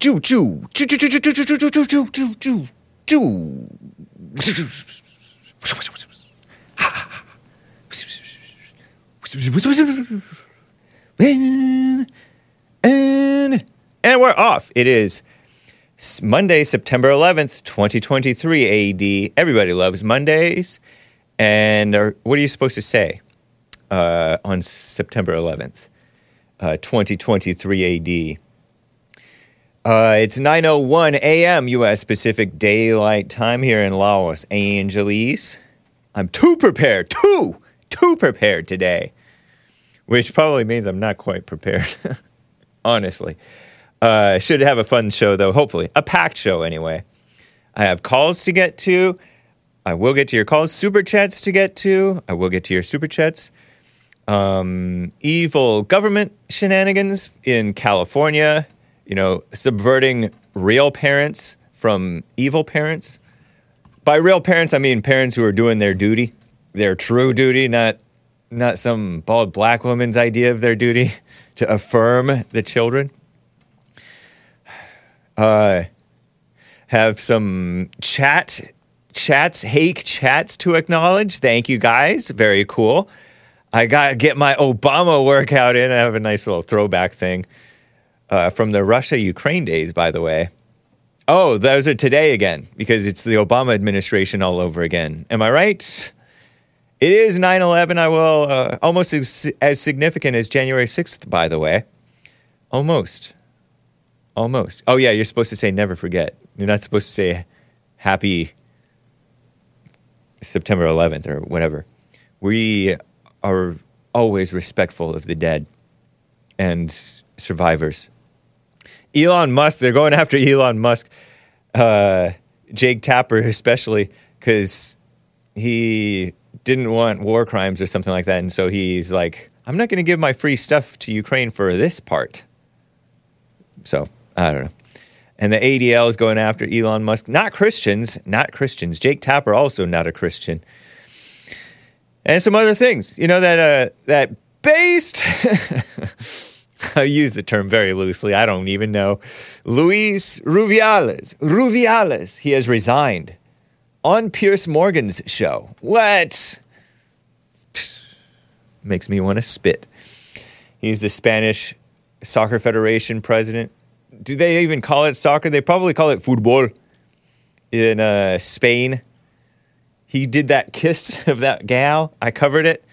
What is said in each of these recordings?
Choo choo choo choo choo choo choo choo choo choo choo choo choo. And, and, we're off. It is Monday, September 11th, 2023 AD. Everybody loves Mondays. And uh, what are you supposed to say uh, on September 11th, uh, 2023 AD? Uh, it's 9:01 a.m. U.S. Pacific Daylight Time here in Los Angeles. I'm too prepared, too, too prepared today, which probably means I'm not quite prepared. Honestly, uh, should have a fun show though. Hopefully, a packed show anyway. I have calls to get to. I will get to your calls. Super chats to get to. I will get to your super chats. Um, evil government shenanigans in California. You know, subverting real parents from evil parents. By real parents, I mean parents who are doing their duty, their true duty, not not some bald black woman's idea of their duty to affirm the children. Uh, have some chat chats, hake chats to acknowledge. Thank you guys. Very cool. I got to get my Obama workout in. I have a nice little throwback thing uh, from the Russia Ukraine days, by the way. Oh, those are today again because it's the Obama administration all over again. Am I right? It is 9 11. I will, uh, almost as, as significant as January 6th, by the way. Almost. Almost. Oh, yeah, you're supposed to say never forget. You're not supposed to say happy September 11th or whatever. We are always respectful of the dead and survivors. Elon Musk, they're going after Elon Musk, uh, Jake Tapper especially, because he didn't want war crimes or something like that. And so he's like, I'm not going to give my free stuff to Ukraine for this part. So I don't know. And the ADL is going after Elon Musk. Not Christians, not Christians. Jake Tapper also not a Christian. And some other things, you know that uh, that based. I use the term very loosely. I don't even know. Luis Rubiales, Rubiales, he has resigned on Piers Morgan's show. What? Makes me want to spit. He's the Spanish Soccer Federation president. Do they even call it soccer? They probably call it football in uh, Spain. He did that kiss of that gal. I covered it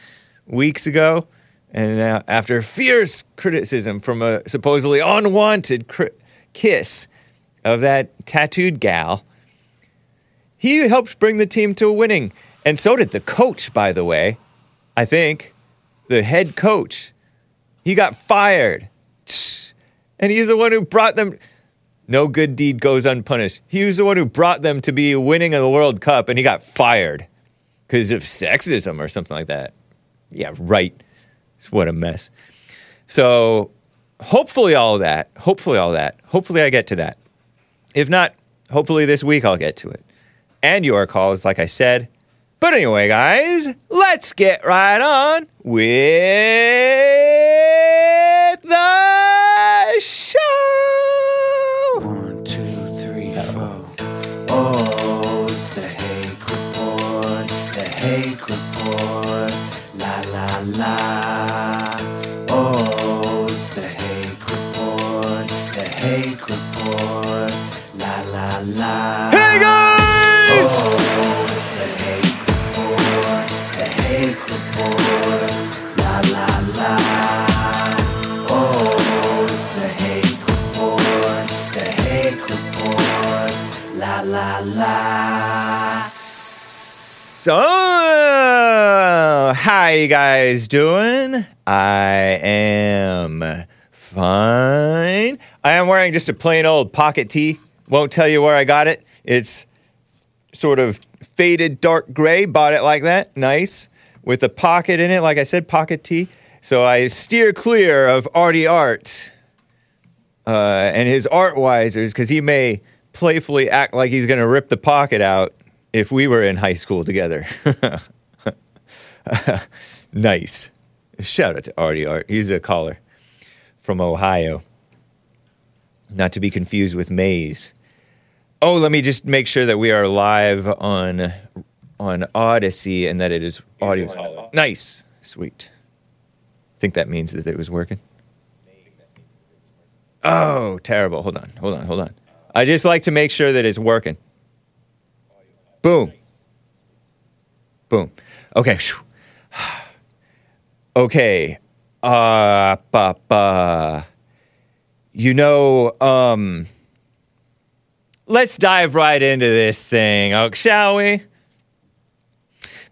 weeks ago. And now, after fierce criticism from a supposedly unwanted cri- kiss of that tattooed gal, he helped bring the team to a winning. And so did the coach, by the way. I think the head coach. He got fired. And he's the one who brought them. No good deed goes unpunished. He was the one who brought them to be winning the World Cup, and he got fired because of sexism or something like that. Yeah, right. What a mess. So, hopefully, all that. Hopefully, all that. Hopefully, I get to that. If not, hopefully, this week I'll get to it. And your calls, like I said. But anyway, guys, let's get right on with the show. One, two, three, four. Oh, it's the how you guys doing? I am fine. I am wearing just a plain old pocket tee. Won't tell you where I got it. It's sort of faded dark gray. Bought it like that. Nice. With a pocket in it. Like I said, pocket tee. So I steer clear of Artie Art uh, and his art wisers because he may playfully act like he's going to rip the pocket out if we were in high school together. nice. Shout out to Artie Art. He's a caller from Ohio. not to be confused with maize. Oh, let me just make sure that we are live on on Odysee and that it is audio. Nice, sweet. Think that means that it was working. Oh, terrible. Hold on, hold on, hold on. I just like to make sure that it's working. Boom. Boom. Okay. Okay. Uh, ba, ba. You know, um, let's dive right into this thing, oh, shall we?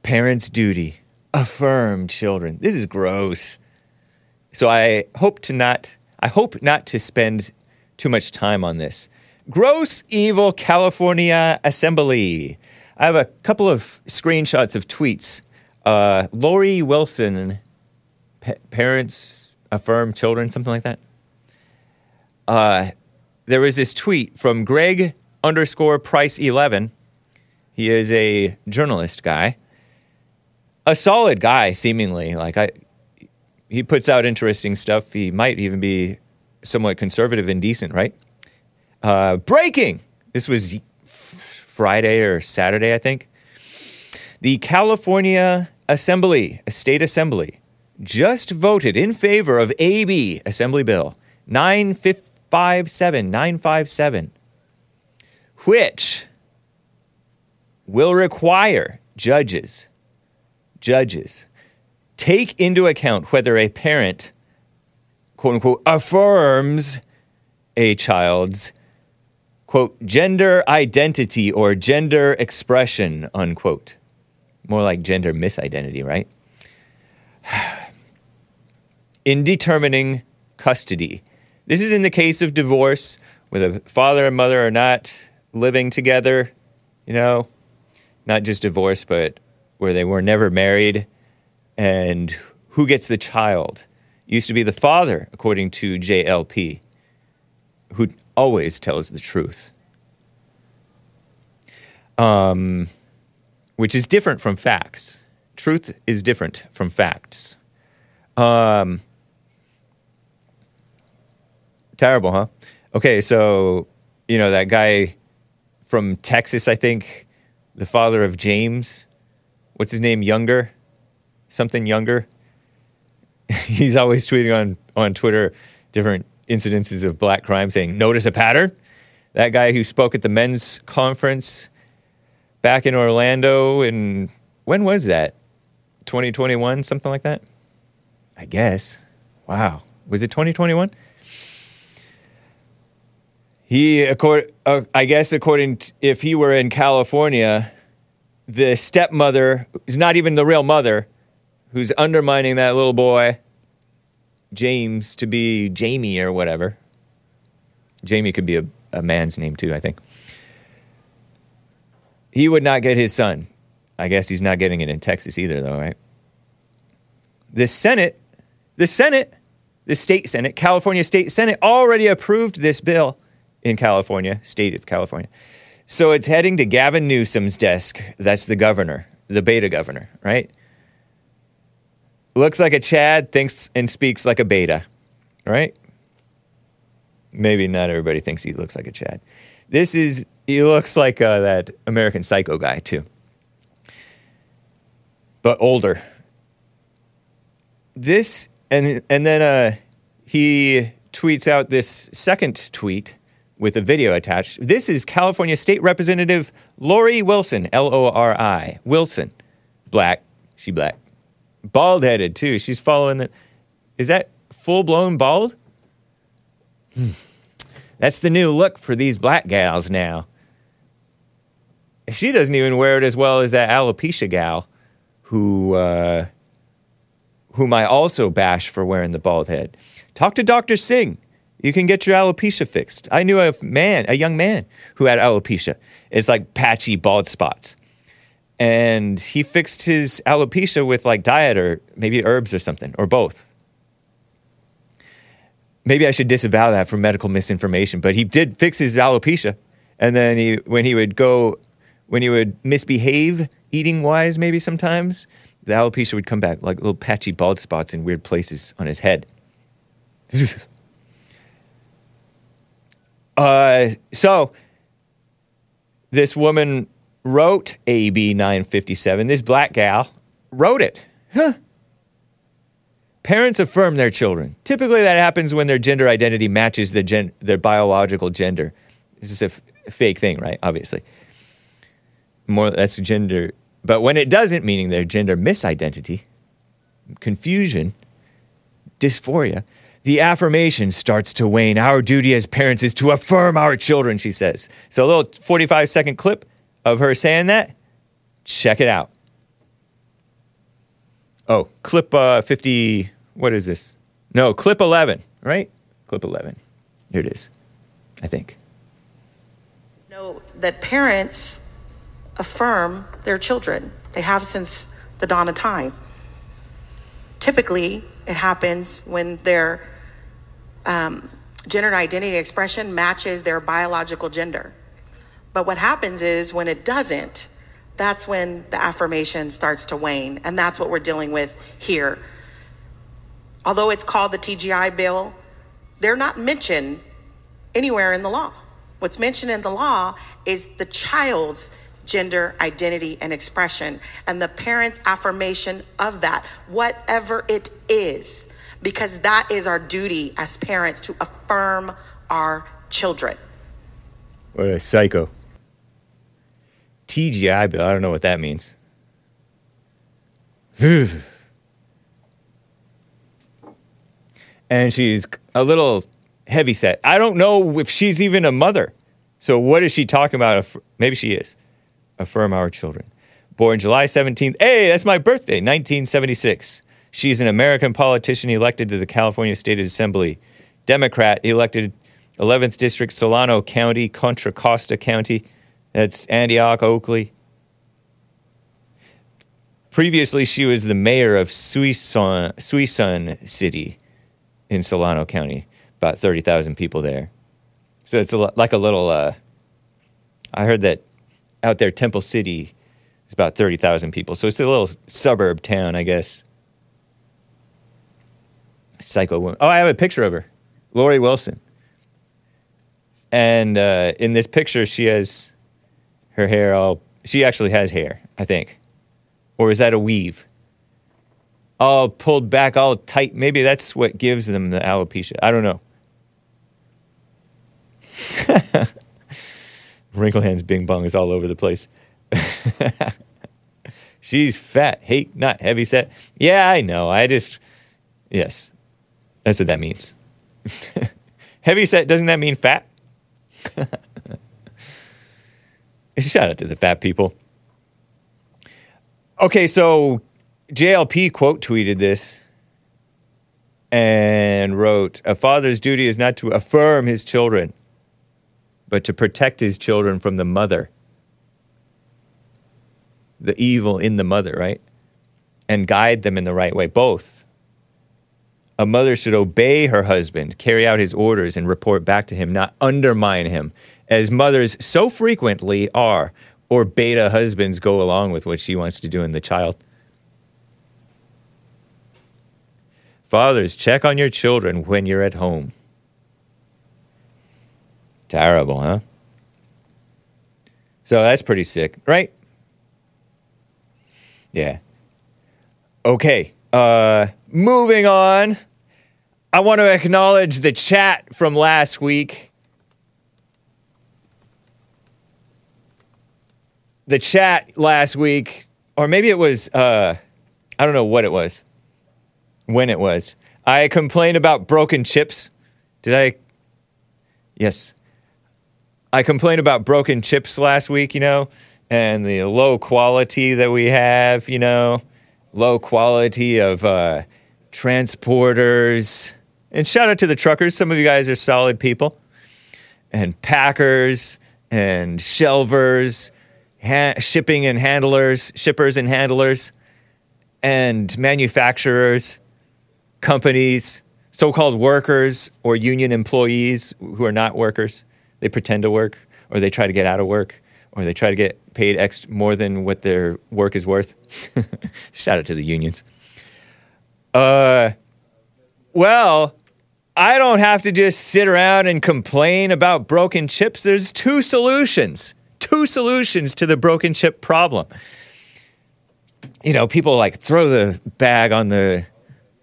Parents' duty. Affirm children. This is gross. So I hope to not I hope not to spend too much time on this. Gross Evil California Assembly. I have a couple of screenshots of tweets. Uh, Lori Wilson, pa- parents affirm children, something like that. Uh, there was this tweet from Greg underscore Price 11. He is a journalist guy, a solid guy, seemingly. Like I, he puts out interesting stuff. He might even be somewhat conservative and decent, right? Uh, breaking. This was Friday or Saturday, I think. The California Assembly, a state assembly, just voted in favor of AB, Assembly Bill 957, 957, which will require judges, judges, take into account whether a parent, quote unquote, affirms a child's, quote, gender identity or gender expression, unquote. More like gender misidentity, right? in determining custody. This is in the case of divorce, where the father and mother are not living together, you know, not just divorce, but where they were never married and who gets the child used to be the father, according to JLP, who always tells the truth. Um, which is different from facts. Truth is different from facts. Um, terrible, huh? Okay, so, you know, that guy from Texas, I think, the father of James, what's his name? Younger? something younger. He's always tweeting on, on Twitter different incidences of black crime saying, Notice a pattern. That guy who spoke at the men's conference back in Orlando in, when was that? 2021, something like that? I guess. Wow. Was it 2021? He, accord, uh, I guess, according to, if he were in California, the stepmother is not even the real mother who's undermining that little boy, James, to be Jamie or whatever. Jamie could be a, a man's name too, I think. He would not get his son. I guess he's not getting it in Texas either, though, right? The Senate, the Senate, the state Senate, California State Senate already approved this bill in California, state of California. So it's heading to Gavin Newsom's desk. That's the governor, the beta governor, right? looks like a Chad, thinks and speaks like a beta, right? Maybe not everybody thinks he looks like a Chad. This is, he looks like uh, that American Psycho guy, too, but older. This, and, and then uh, he tweets out this second tweet with a video attached. This is California State Representative Lori Wilson, L O R I, Wilson, black, she black bald headed too. She's following the. Is that full blown bald? Hmm. That's the new look for these black gals now. She doesn't even wear it as well as that alopecia gal, who, uh, whom I also bash for wearing the bald head. Talk to Dr. Singh. You can get your alopecia fixed. I knew a man, a young man, who had alopecia. It's like patchy bald spots and he fixed his alopecia with like diet or maybe herbs or something or both. Maybe I should disavow that for medical misinformation, but he did fix his alopecia. And then he, when he would go, when he would misbehave eating wise, maybe sometimes, the alopecia would come back like little patchy bald spots in weird places on his head. Uh, so this woman wrote AB 957. This black gal wrote it. Huh. Parents affirm their children. Typically, that happens when their gender identity matches the gen- their biological gender. This is a f- fake thing, right? Obviously. More that's gender. But when it doesn't, meaning their gender misidentity, confusion, dysphoria, the affirmation starts to wane. Our duty as parents is to affirm our children, she says. So, a little 45 second clip of her saying that. Check it out. Oh, clip uh, 50. What is this? No, clip 11, right? Clip 11. Here it is, I think. know that parents affirm their children. They have since the dawn of time. Typically, it happens when their um, gender identity expression matches their biological gender. But what happens is when it doesn't, that's when the affirmation starts to wane. And that's what we're dealing with here. Although it's called the TGI Bill, they're not mentioned anywhere in the law. What's mentioned in the law is the child's gender identity and expression and the parent's affirmation of that, whatever it is, because that is our duty as parents to affirm our children. What a psycho. TGI bill. I don't know what that means. and she's a little heavy set. I don't know if she's even a mother. So what is she talking about? Maybe she is. Affirm our children. Born July 17th. Hey, that's my birthday, 1976. She's an American politician elected to the California State Assembly. Democrat elected 11th District, Solano County, Contra Costa County. That's Antioch, Oakley. Previously, she was the mayor of Suisun, Suisun City in Solano County. About 30,000 people there. So it's a, like a little. Uh, I heard that out there, Temple City is about 30,000 people. So it's a little suburb town, I guess. Psycho woman. Oh, I have a picture of her Lori Wilson. And uh, in this picture, she has her hair all. She actually has hair, I think. Or is that a weave? All pulled back, all tight. Maybe that's what gives them the alopecia. I don't know. Wrinkle hands, bing bong is all over the place. She's fat, hate, not heavy set. Yeah, I know. I just, yes, that's what that means. heavy set, doesn't that mean fat? Shout out to the fat people. Okay, so JLP quote tweeted this and wrote A father's duty is not to affirm his children, but to protect his children from the mother. The evil in the mother, right? And guide them in the right way. Both. A mother should obey her husband, carry out his orders, and report back to him, not undermine him, as mothers so frequently are, or beta husbands go along with what she wants to do in the child. Fathers, check on your children when you're at home. Terrible, huh? So that's pretty sick, right? Yeah. Okay. Uh, moving on. I want to acknowledge the chat from last week. The chat last week, or maybe it was, uh, I don't know what it was, when it was. I complained about broken chips. Did I? Yes. I complained about broken chips last week, you know, and the low quality that we have, you know, low quality of uh, transporters. And shout out to the truckers. Some of you guys are solid people. And packers and shelvers, ha- shipping and handlers, shippers and handlers, and manufacturers, companies, so called workers or union employees who are not workers. They pretend to work or they try to get out of work or they try to get paid ex- more than what their work is worth. Shout out to the unions. Uh, well, I don't have to just sit around and complain about broken chips. There's two solutions. Two solutions to the broken chip problem. You know, people like throw the bag on the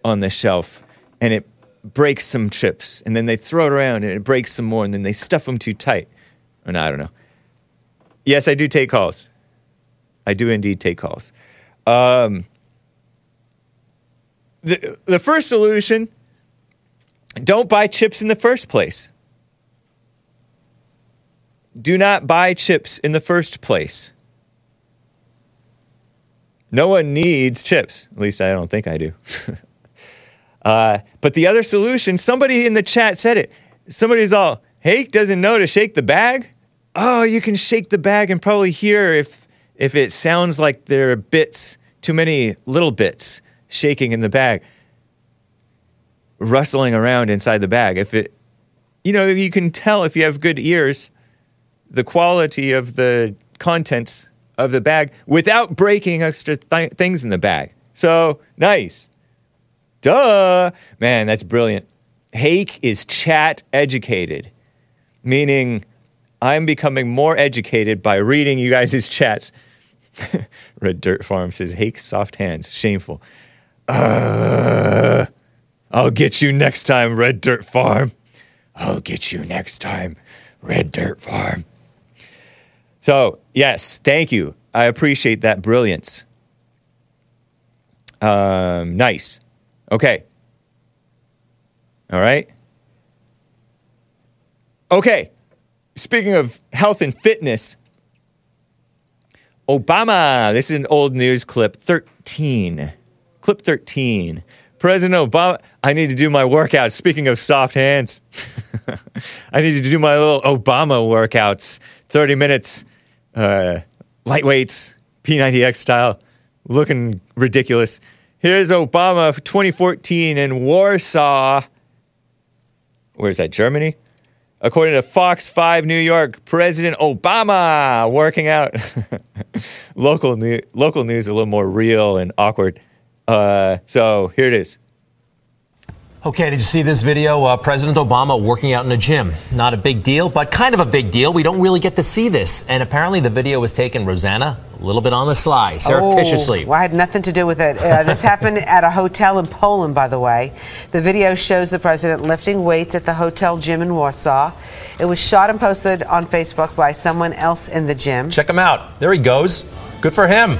on the shelf and it breaks some chips and then they throw it around and it breaks some more and then they stuff them too tight. And I don't know. Yes, I do take calls. I do indeed take calls. Um, the, the first solution don't buy chips in the first place. Do not buy chips in the first place. No one needs chips. At least I don't think I do. uh, but the other solution, somebody in the chat said it. Somebody's all, Hake doesn't know to shake the bag. Oh, you can shake the bag and probably hear if if it sounds like there are bits, too many little bits shaking in the bag, rustling around inside the bag. If it, you know, you can tell if you have good ears, the quality of the contents of the bag without breaking extra th- things in the bag. So nice. Duh. Man, that's brilliant. Hake is chat educated, meaning I'm becoming more educated by reading you guys' chats. Red Dirt Farm says, Hake, soft hands. Shameful. Uh, I'll get you next time, Red Dirt Farm. I'll get you next time, Red Dirt Farm. So, yes, thank you. I appreciate that brilliance. Um, nice. Okay. All right. Okay. Speaking of health and fitness, Obama, this is an old news clip 13. Clip 13. President Obama, I need to do my workouts. Speaking of soft hands, I need to do my little Obama workouts. 30 minutes, uh, lightweights, P90X style, looking ridiculous. Here's Obama 2014 in Warsaw. Where's that, Germany? According to Fox 5 New York, President Obama working out. local, new, local news a little more real and awkward. Uh, so here it is. Okay, did you see this video? Uh, President Obama working out in a gym. Not a big deal, but kind of a big deal. We don't really get to see this. And apparently the video was taken, Rosanna, a little bit on the sly, surreptitiously. Oh, well, I had nothing to do with it. Uh, this happened at a hotel in Poland, by the way. The video shows the president lifting weights at the hotel gym in Warsaw. It was shot and posted on Facebook by someone else in the gym. Check him out. There he goes. Good for him.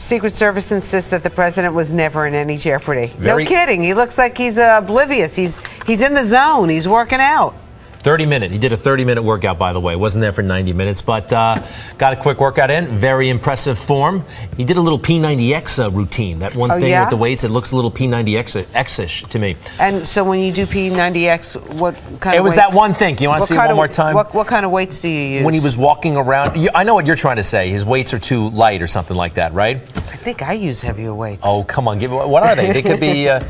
Secret Service insists that the president was never in any jeopardy. Very- no kidding. He looks like he's uh, oblivious. He's he's in the zone. He's working out. 30 minute. He did a 30 minute workout, by the way. Wasn't there for 90 minutes, but uh, got a quick workout in. Very impressive form. He did a little P90X uh, routine. That one Oh, thing yeah? with the weights, it looks a little P90X-ish to me. And so when you do P90X, what kind It of It was weights- that one thing. You wanna see it one of- more time? What, what kind of weights do you use? When he was walking around, you, I know what you're trying to say. His weights are too light or something like that, right? I think I use heavier weights. Oh, come on. Give, what are they? They could be. Uh,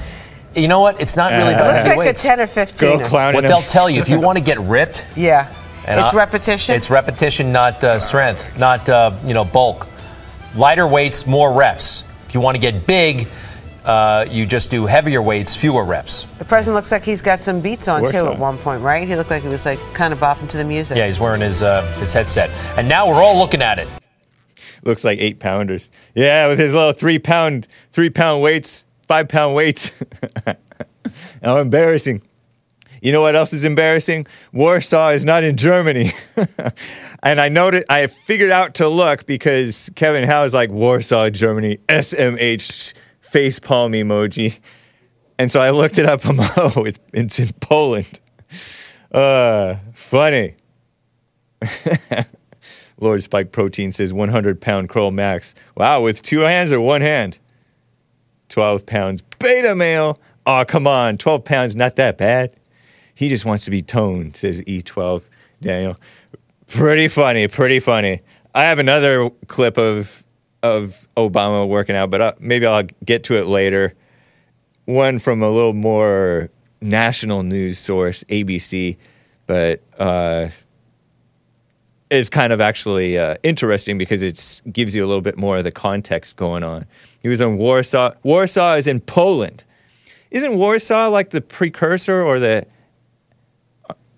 you know what? It's not really Uh, about Looks like weights. a 10 or 15. Go clown What they'll tell you if you want to get ripped, Yeah. And it's I- repetition. It's repetition, not uh, strength, not uh, you know bulk. Lighter weights, more reps. If you want to get big, uh, you just do heavier weights, fewer reps. the president looks like he's got some beats on Works too on. at one point, right? He looked like he was like kind of bopping to the music. Yeah, he's wearing his uh, his headset, and now we're all looking at it. Looks like eight pounders. Yeah, with his little three pound, three pound weights, five pound weights. How embarrassing. You know what else is embarrassing? Warsaw is not in Germany. and I noted, I figured out to look because Kevin Howe is like Warsaw, Germany, SMH face palm emoji. And so I looked it up. Oh, it's, it's in Poland. Uh, funny. Lord Spike Protein says 100 pound curl max. Wow, with two hands or one hand? 12 pounds. Beta male. Oh, come on. 12 pounds, not that bad. He just wants to be toned, says E12 Daniel. Pretty funny, pretty funny. I have another clip of of Obama working out, but uh, maybe I'll get to it later. One from a little more national news source, ABC, but uh, is kind of actually uh, interesting because it gives you a little bit more of the context going on. He was in Warsaw. Warsaw is in Poland. isn't Warsaw like the precursor or the?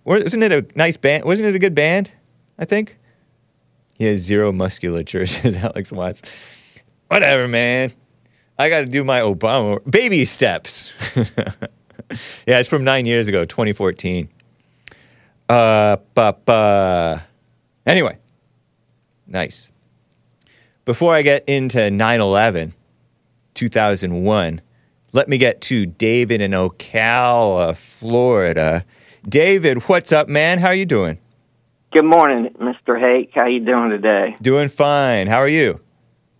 Or isn't it a nice band? Wasn't it a good band? I think. He has zero musculature, says Alex Watts. Whatever, man. I got to do my Obama baby steps. yeah, it's from nine years ago, 2014. Uh, but, uh, anyway, nice. Before I get into 9 11, 2001, let me get to David in Ocala, Florida. David, what's up, man? How you doing? Good morning, Mr. Hake. How you doing today? Doing fine. How are you?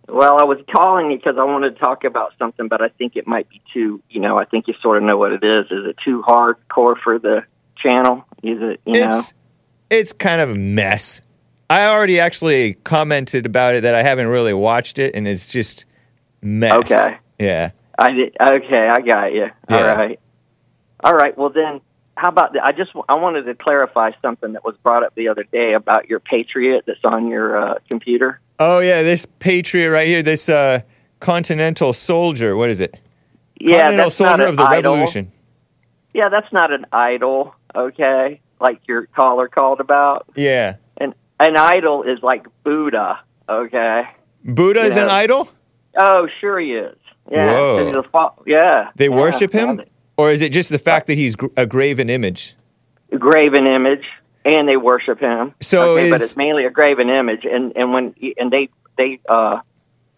Well, I was calling you because I wanted to talk about something, but I think it might be too, you know, I think you sort of know what it is. Is it too hardcore for the channel? Is it, you know? It's it's kind of a mess. I already actually commented about it that I haven't really watched it, and it's just mess. Okay. Yeah. I did. Okay, I got you. All Yeah. right. All right. Well, then, how about the, I just I wanted to clarify something that was brought up the other day about your Patriot that's on your uh, computer. Oh yeah, this Patriot right here, this uh, Continental Soldier. What is it? Yeah, Continental that's not an of the idol. Revolution. Yeah, that's not an idol. Okay, like your caller called about. Yeah. An idol is like Buddha. Okay. Buddha is an idol. Oh, sure he is. Yeah. Whoa. a fa- yeah. They yeah, worship him, or is it just the fact that he's gr- a graven image? graven image, and they worship him. So okay, but it's mainly a graven image, and and when and they they uh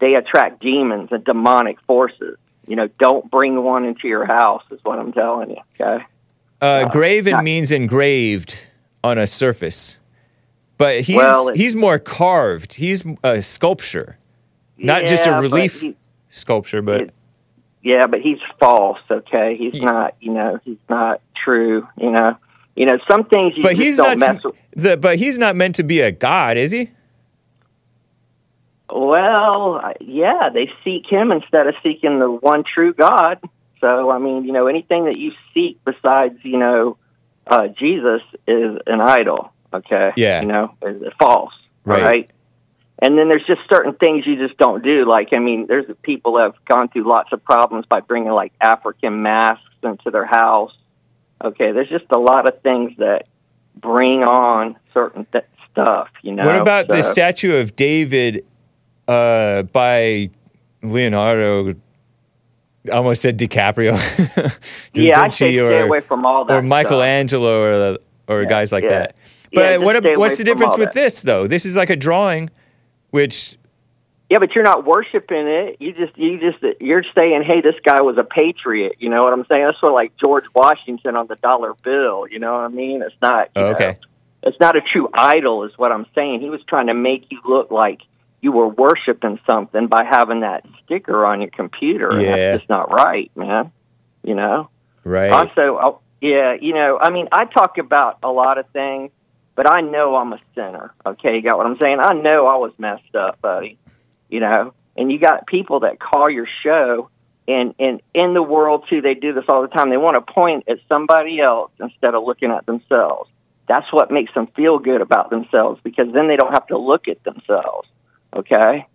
they attract demons and demonic forces. You know, don't bring one into your house. Is what I'm telling you. Okay. Uh, graven not- means engraved on a surface, but he's Well, he's more carved. He's a sculpture, not just a Yeah, but relief he- sculpture. But Yeah, but he's false. Okay, he's Yeah. not. You know, he's not true. You know, you know some things you but he's don't not mess with. the but he's not meant to be a god, is he? Well, yeah, they seek him instead of seeking the one true God. So, I mean, you know, anything that you seek besides, you know, uh, Jesus is an idol. Okay. Yeah. You know, is false. Right. Right. And then there's just certain things you just don't do. Like, I mean, there's people that have gone through lots of problems by bringing like African masks into their house. Okay. There's just a lot of things that bring on certain th- stuff, you know. what about the statue of David uh, by Leonardo? Almost said DiCaprio. Yeah, I Vinci say stay or, away from all that. or stuff. Michelangelo or or Yeah, guys like yeah. that. Yeah, But just what what's the difference with that. this though? This is like a drawing, which Yeah, but you're not worshiping it. You just you just you're saying, "Hey, this guy was a patriot." You know what I'm saying? That's sort of like George Washington on the dollar bill. You know what I mean? It's not. you Oh, know, okay. it's not a true idol, is what I'm saying. He was trying to make you look like you were worshiping something by having that sticker on your computer. and Yeah. that's just not right, man. You know. right. Also, uh, yeah, you know, I mean, I talk about a lot of things, but I know I'm a sinner. Okay, you got what I'm saying? I know I was messed up, buddy. You know, and you got people that call your show, and and in the world too, they do this all the time. They want to point at somebody else instead of looking at themselves. That's what makes them feel good about themselves because then they don't have to look at themselves. Okay,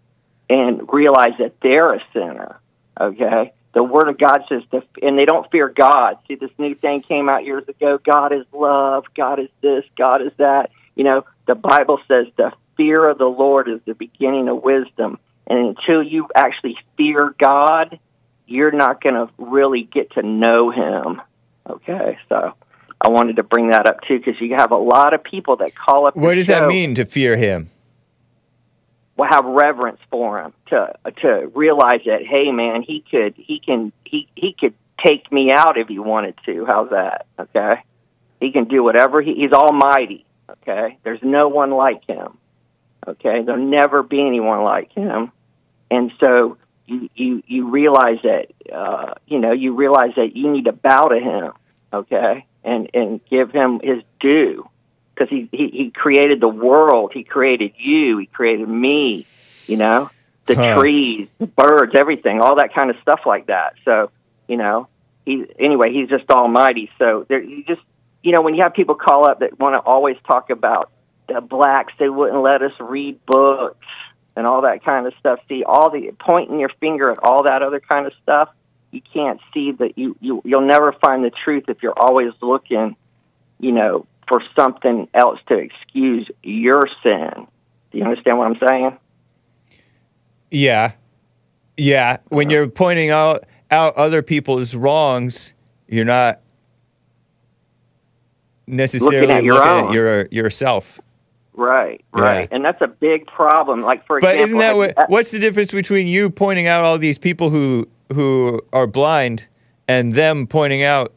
and realize that they're a sinner. Okay. The Word of God says, to, and they don't fear God. See, this new thing came out years ago. God is love. God is this. God is that. You know, the Bible says the fear of the Lord is the beginning of wisdom. And until you actually fear God, you're not going to really get to know Him. Okay. So I wanted to bring that up too because you have a lot of people that call up. what the does that mean to fear him? Will have reverence for him to to realize that hey man he could he can he he could take me out if he wanted to. How's that? Okay? He can do whatever he, he's almighty. Okay? There's no one like him. Okay? There'll never be anyone like him. And so you you you realize that uh you know you realize that you need to bow to him. Okay? And and give him his due because he, he he created the world. He created you. He created me you know? The Huh. trees the birds everything all that kind of stuff like that. So you know he anyway he's just almighty. So there you just you know when you have people call up that want to always talk about the blacks they wouldn't let us read books and all that kind of stuff. See all the pointing your finger at all that other kind of stuff you can't see that you you you'll never find the truth if you're always looking, you know, for something else to excuse your sin. Do you understand what I'm saying? Yeah. Yeah. When you're pointing out out other people's wrongs, you're not necessarily Looking at your looking at your yourself. Right, Yeah. right, and that's a big problem. Like for But example, isn't that what? What's the difference between you pointing out all these people who who are blind and them pointing out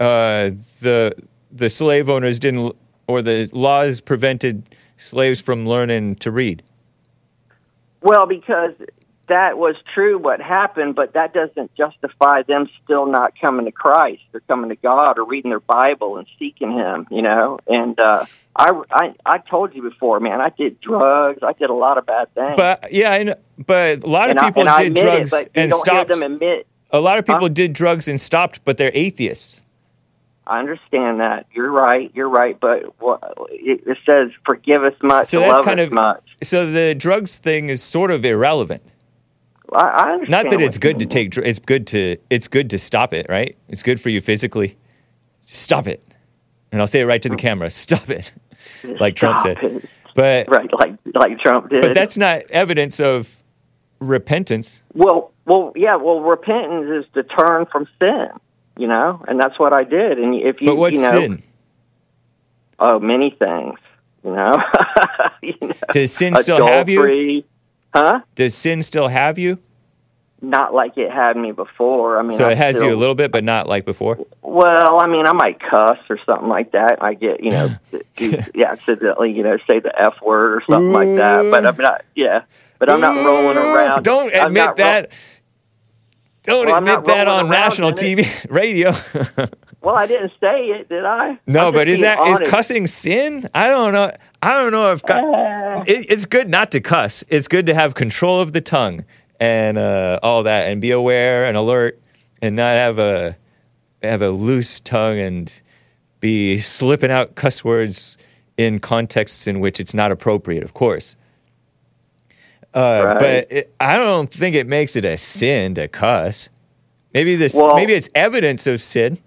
uh, the the slave owners didn't or the laws prevented slaves from learning to read? Well, because that was true what happened, but that doesn't justify them still not coming to Christ or coming to God or reading their Bible and seeking Him, you know. And uh, I, I, I told you before, man. I did drugs. I did a lot of bad things. But yeah, I know, but a lot and of people I did drugs it, but you and don't stopped. them admit. a lot of people Huh? did drugs and stopped, but they're atheists. I understand that. You're right. You're right. But what, it, it says, "Forgive us much, So that's love kind us of much." so the drugs thing is sort of irrelevant. I, I understand. Not that it's good to take. It's good to. It's good to stop it, right? It's good for you physically. Stop it, and I'll say it right to the camera. Stop it, like Trump Stop said. it. But Right, like like Trump did. but that's not evidence of repentance. Well, well, yeah. Well, repentance is to turn from sin, you know, and that's what I did. And if you, But what's you know, sin? Oh, many things, you know. you know Does sin still have you? Huh? Does sin still have you? Not like it had me before. I mean, So I it has you a little bit, but not like before. Well, I mean, I might cuss or something like that. I get, you know, do, yeah, accidentally, you know, say the f word or something like that. But I'm not, yeah. But I'm not rolling around. Don't admit not ro- that. Don't Well, admit that on national. TV, radio. well, I didn't say it, did I? no, but is that is honest. cussing sin? I don't know. I don't know if cu- it, it's good not to cuss. It's good to have control of the tongue and uh, all that, and be aware and alert, and not have a have a loose tongue and be slipping out cuss words in contexts in which it's not appropriate. Of course. Uh, Right. But it, I don't think it makes it a sin to cuss. Maybe this. Well- maybe it's evidence of sin.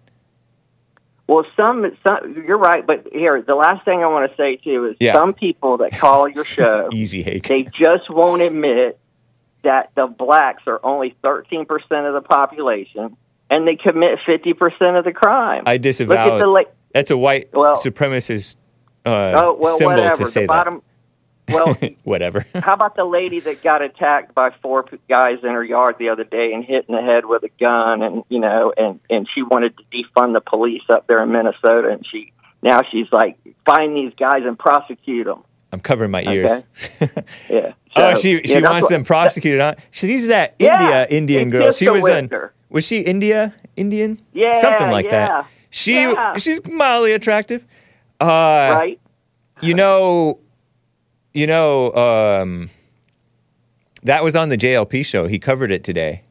Well, some, some you're right, but here the last thing I want to say too is Yeah. some people that call your show, Easy, Hake. they just won't admit that the blacks are only 13 percent of the population and they commit 50 percent of the crime. I disavow. Look at the la- That's a white Well- supremacist uh, oh well, symbol whatever. to say the bottom. Well. Whatever. how about the lady that got attacked by four guys in her yard the other day and hit in the head with a gun, and you know, and and she wanted to defund the police up there in Minnesota, and she now she's like, find these guys and prosecute them. I'm covering my ears. Yeah. oh, So, she yeah, she wants what- them prosecuted. Huh? She's that Yeah, India Indian girl. She was her. Was she India Indian? Yeah, something like yeah. that. She Yeah. she's mildly attractive. Uh, right? You know, you know, um, that was on the JLP show. He covered it today.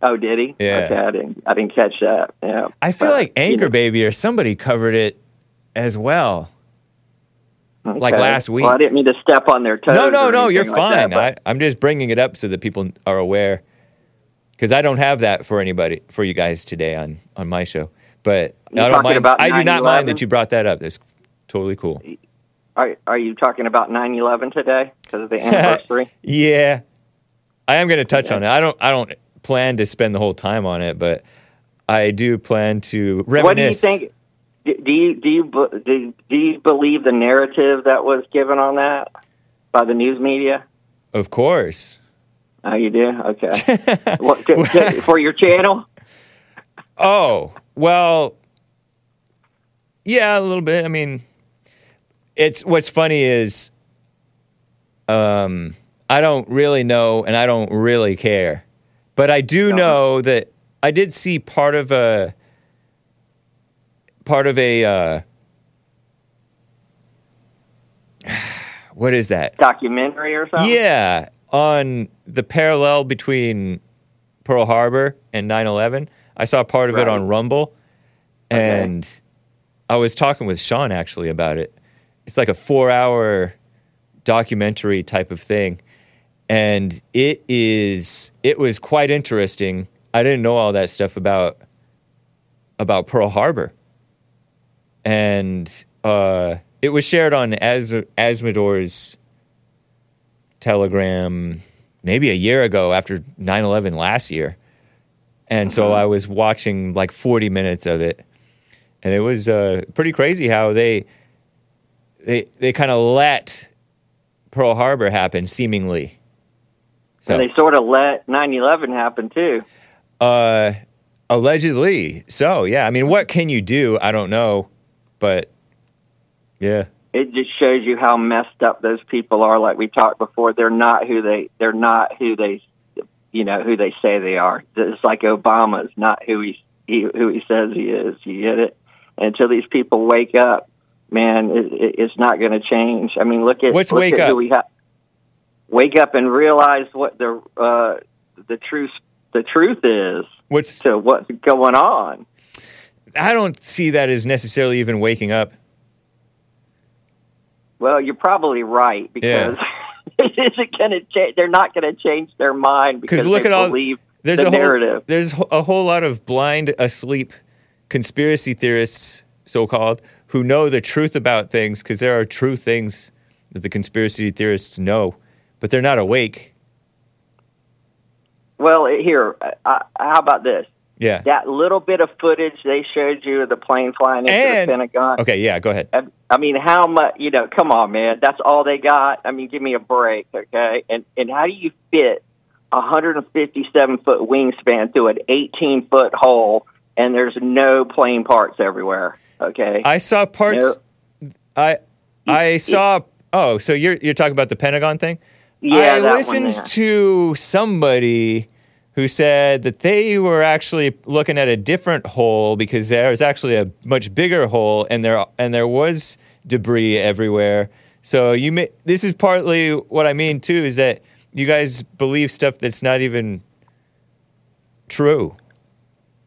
Oh, did he? Yeah. Okay, I didn't. I didn't catch that. Yeah. I feel But, like you know, Baby or somebody covered it as well. like last week. Well, I didn't mean to step on their toes. No, no, no, you're like fine. that, I, I'm just bringing it up so that people are aware. Because I don't have that for anybody, for you guys today on, on my show. But You're I don't mind. I do not mind that you brought that up. That's totally cool. Are are you talking about 9/11 today because of the anniversary? Yeah, I am going to touch on it. I don't. I don't plan to spend the whole time on it, but I do plan to reminisce. what do you think? Do do you do you do, do you believe the narrative that was given on that by the news media? Of course. Oh, you do? Okay. what, to- to- for your channel? Oh, well, yeah, a little bit. I mean, it's what's funny is um, I don't really know and I don't really care. But I do know that I did see part of a part of a uh, what is that? Documentary or something? Yeah, on the parallel between Pearl Harbor and 9/11. I saw part of it on Rumble, and I was talking with Sean actually about it. It's like a four-hour documentary type of thing, and it is it was quite interesting. I didn't know all that stuff about about Pearl Harbor, and uh, it was shared on As- Asmodor's Telegram maybe a year ago after 9/11 last year, and so I was watching like 40 minutes of it, and it was uh, pretty crazy how they they they kind of let Pearl Harbor happen seemingly. So And they sort of let 9/11 happen too. uh, allegedly, so yeah. I mean, what can you do? I don't know, but yeah, It just shows you how messed up those people are. Like we talked before, they're not who they they're not who they you know who they say they are. It's like Obama's not who he, he who he says he is. You get it? And until these people wake up, man, it, it, it's not going to change. I mean, look at What's look wake at up? Who we have. Wake up and realize what the uh, the truth the truth is what's to what's going on. I don't see that as necessarily even waking up. Well, you're probably right because it isn't going to change. They're not going to change their mind because look they at all believe there's the a whole, narrative. There's a whole lot of blind, asleep conspiracy theorists, so called, who know the truth about things because there are true things that the conspiracy theorists know, but they're not awake. Well, here, uh, how about this? Yeah. That little bit of footage they showed you of the plane flying into And- the Pentagon. Okay. Yeah. Go ahead. I- I mean, how much? You know, come on, man. That's all they got. I mean, give me a break, okay? And and how do you fit a 157 foot wingspan through an 18 foot hole, and there's no plane parts everywhere? Okay. I saw parts. I I saw. Oh, so you're you're talking about the Pentagon thing? Yeah, I listened to somebody who said that they were actually looking at a different hole because there was actually a much bigger hole and there and there was debris everywhere. So you may, this is partly what I mean too is that you guys believe stuff that's not even true.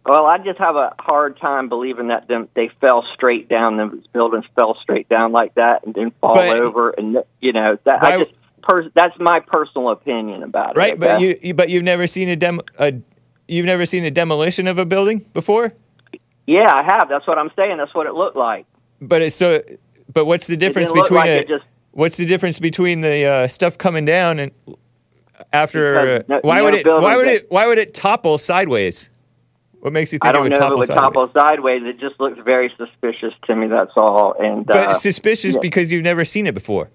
Well, I just have a hard time believing that them they fell straight down. Those buildings fell straight down like that and didn't fall But- over. And you know that I just per, that's my personal opinion about it. Right, but okay? you, you but you've never seen a dem a you've never seen a demolition of a building before? yeah, I have. That's what I'm saying. That's what it looked like. But it's so but what's the difference between like a, it just what's the difference between the uh, stuff coming down and after Because no- why no would it why would that- it why would it topple sideways? What makes you think I don't it would know if it topple would sideways? topple sideways. It just looks very suspicious to me. That's all. And but uh, suspicious yeah. because you've never seen it before.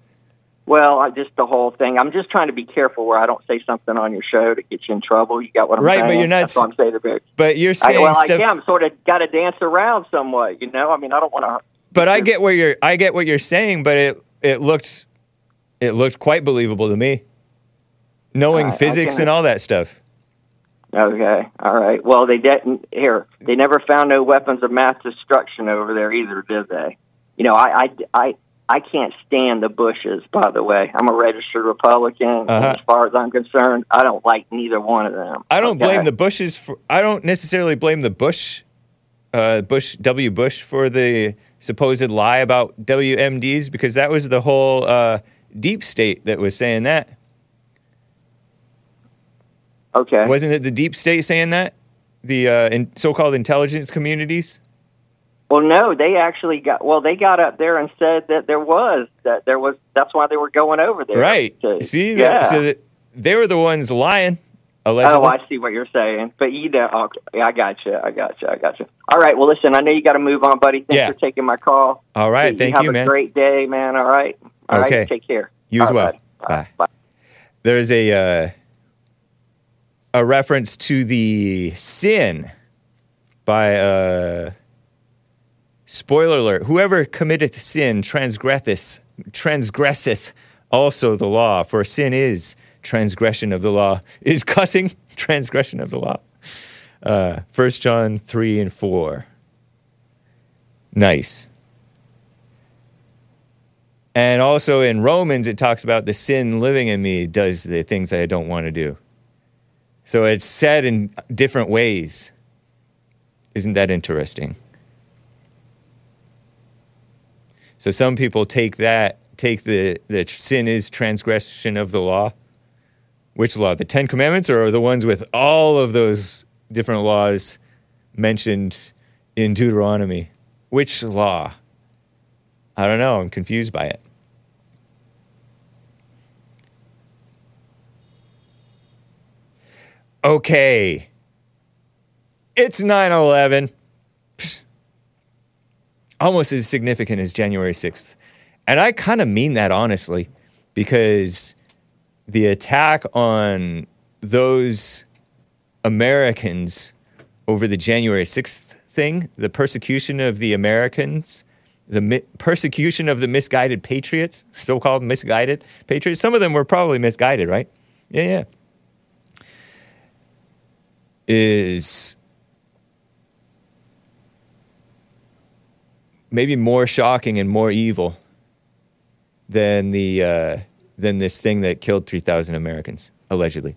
well, I just the whole thing. I'm just trying to be careful where I don't say something on your show to get you in trouble. You got what I'm Right, saying? but you're not That's what I'm saying. About. But you're I, saying well, stuff I am sort of got to dance around somewhat. You know, I mean, I don't want to. But I get what you're I get what you're saying, but it it looked it looked quite believable to me. Knowing I- I physics can- and all that stuff. Okay, all right. Well, they didn't. Here, they never found no weapons of mass destruction over there either, did they? You know, I, I, I, I can't stand the Bushes. By the way, I'm a registered Republican. Uh-huh. As far as I'm concerned, I don't like neither one of them. I don't okay? blame the Bushes for I don't necessarily blame the Bush uh, Bush W Bush for the supposed lie about WMDs because that was the whole uh, deep state that was saying that. Okay. Wasn't it the deep state saying that? The uh, in, so-called intelligence communities? Well, no, they actually got. Well, they got up there and said that there was that there was. That's why they were going over there. Right. to- See yeah. that so that they were the ones lying allegedly. Oh, I see what you're saying. But you know, okay, yeah, I got you. I got you. I got you. All right. Well, listen, I know you got to move on, buddy. Thanks Yeah. for taking my call. All right, thank You thank have you, a great day, man. All right. All right. Okay. Take care. You as well. right, buddy. Bye. Bye. There's a uh, a reference to the sin by uh, spoiler alert. Whoever committeth sin transgresseth transgresseth also the law. For sin is transgression of the law. Is cussing transgression of the law? Uh, 1 John three and four. Nice. And also in Romans, it talks about the sin living in me does the things that I don't want to do. So it's said in different ways. Isn't that interesting? So some people take that, take the, the sin is transgression of the law. Which law? The Ten Commandments or the ones with all of those different laws mentioned in Deuteronomy. Which law? I don't know. I'm confused by it. Okay. It's 9 11. Almost as significant as January 6th. And I kind of mean that honestly, because the attack on those Americans over the January 6th thing, the persecution of the Americans, the mi- persecution of the misguided patriots, so called misguided patriots. Some of them were probably misguided, right? Yeah, yeah. Is maybe more shocking and more evil than the uh, than this thing that killed 3,000 Americans allegedly,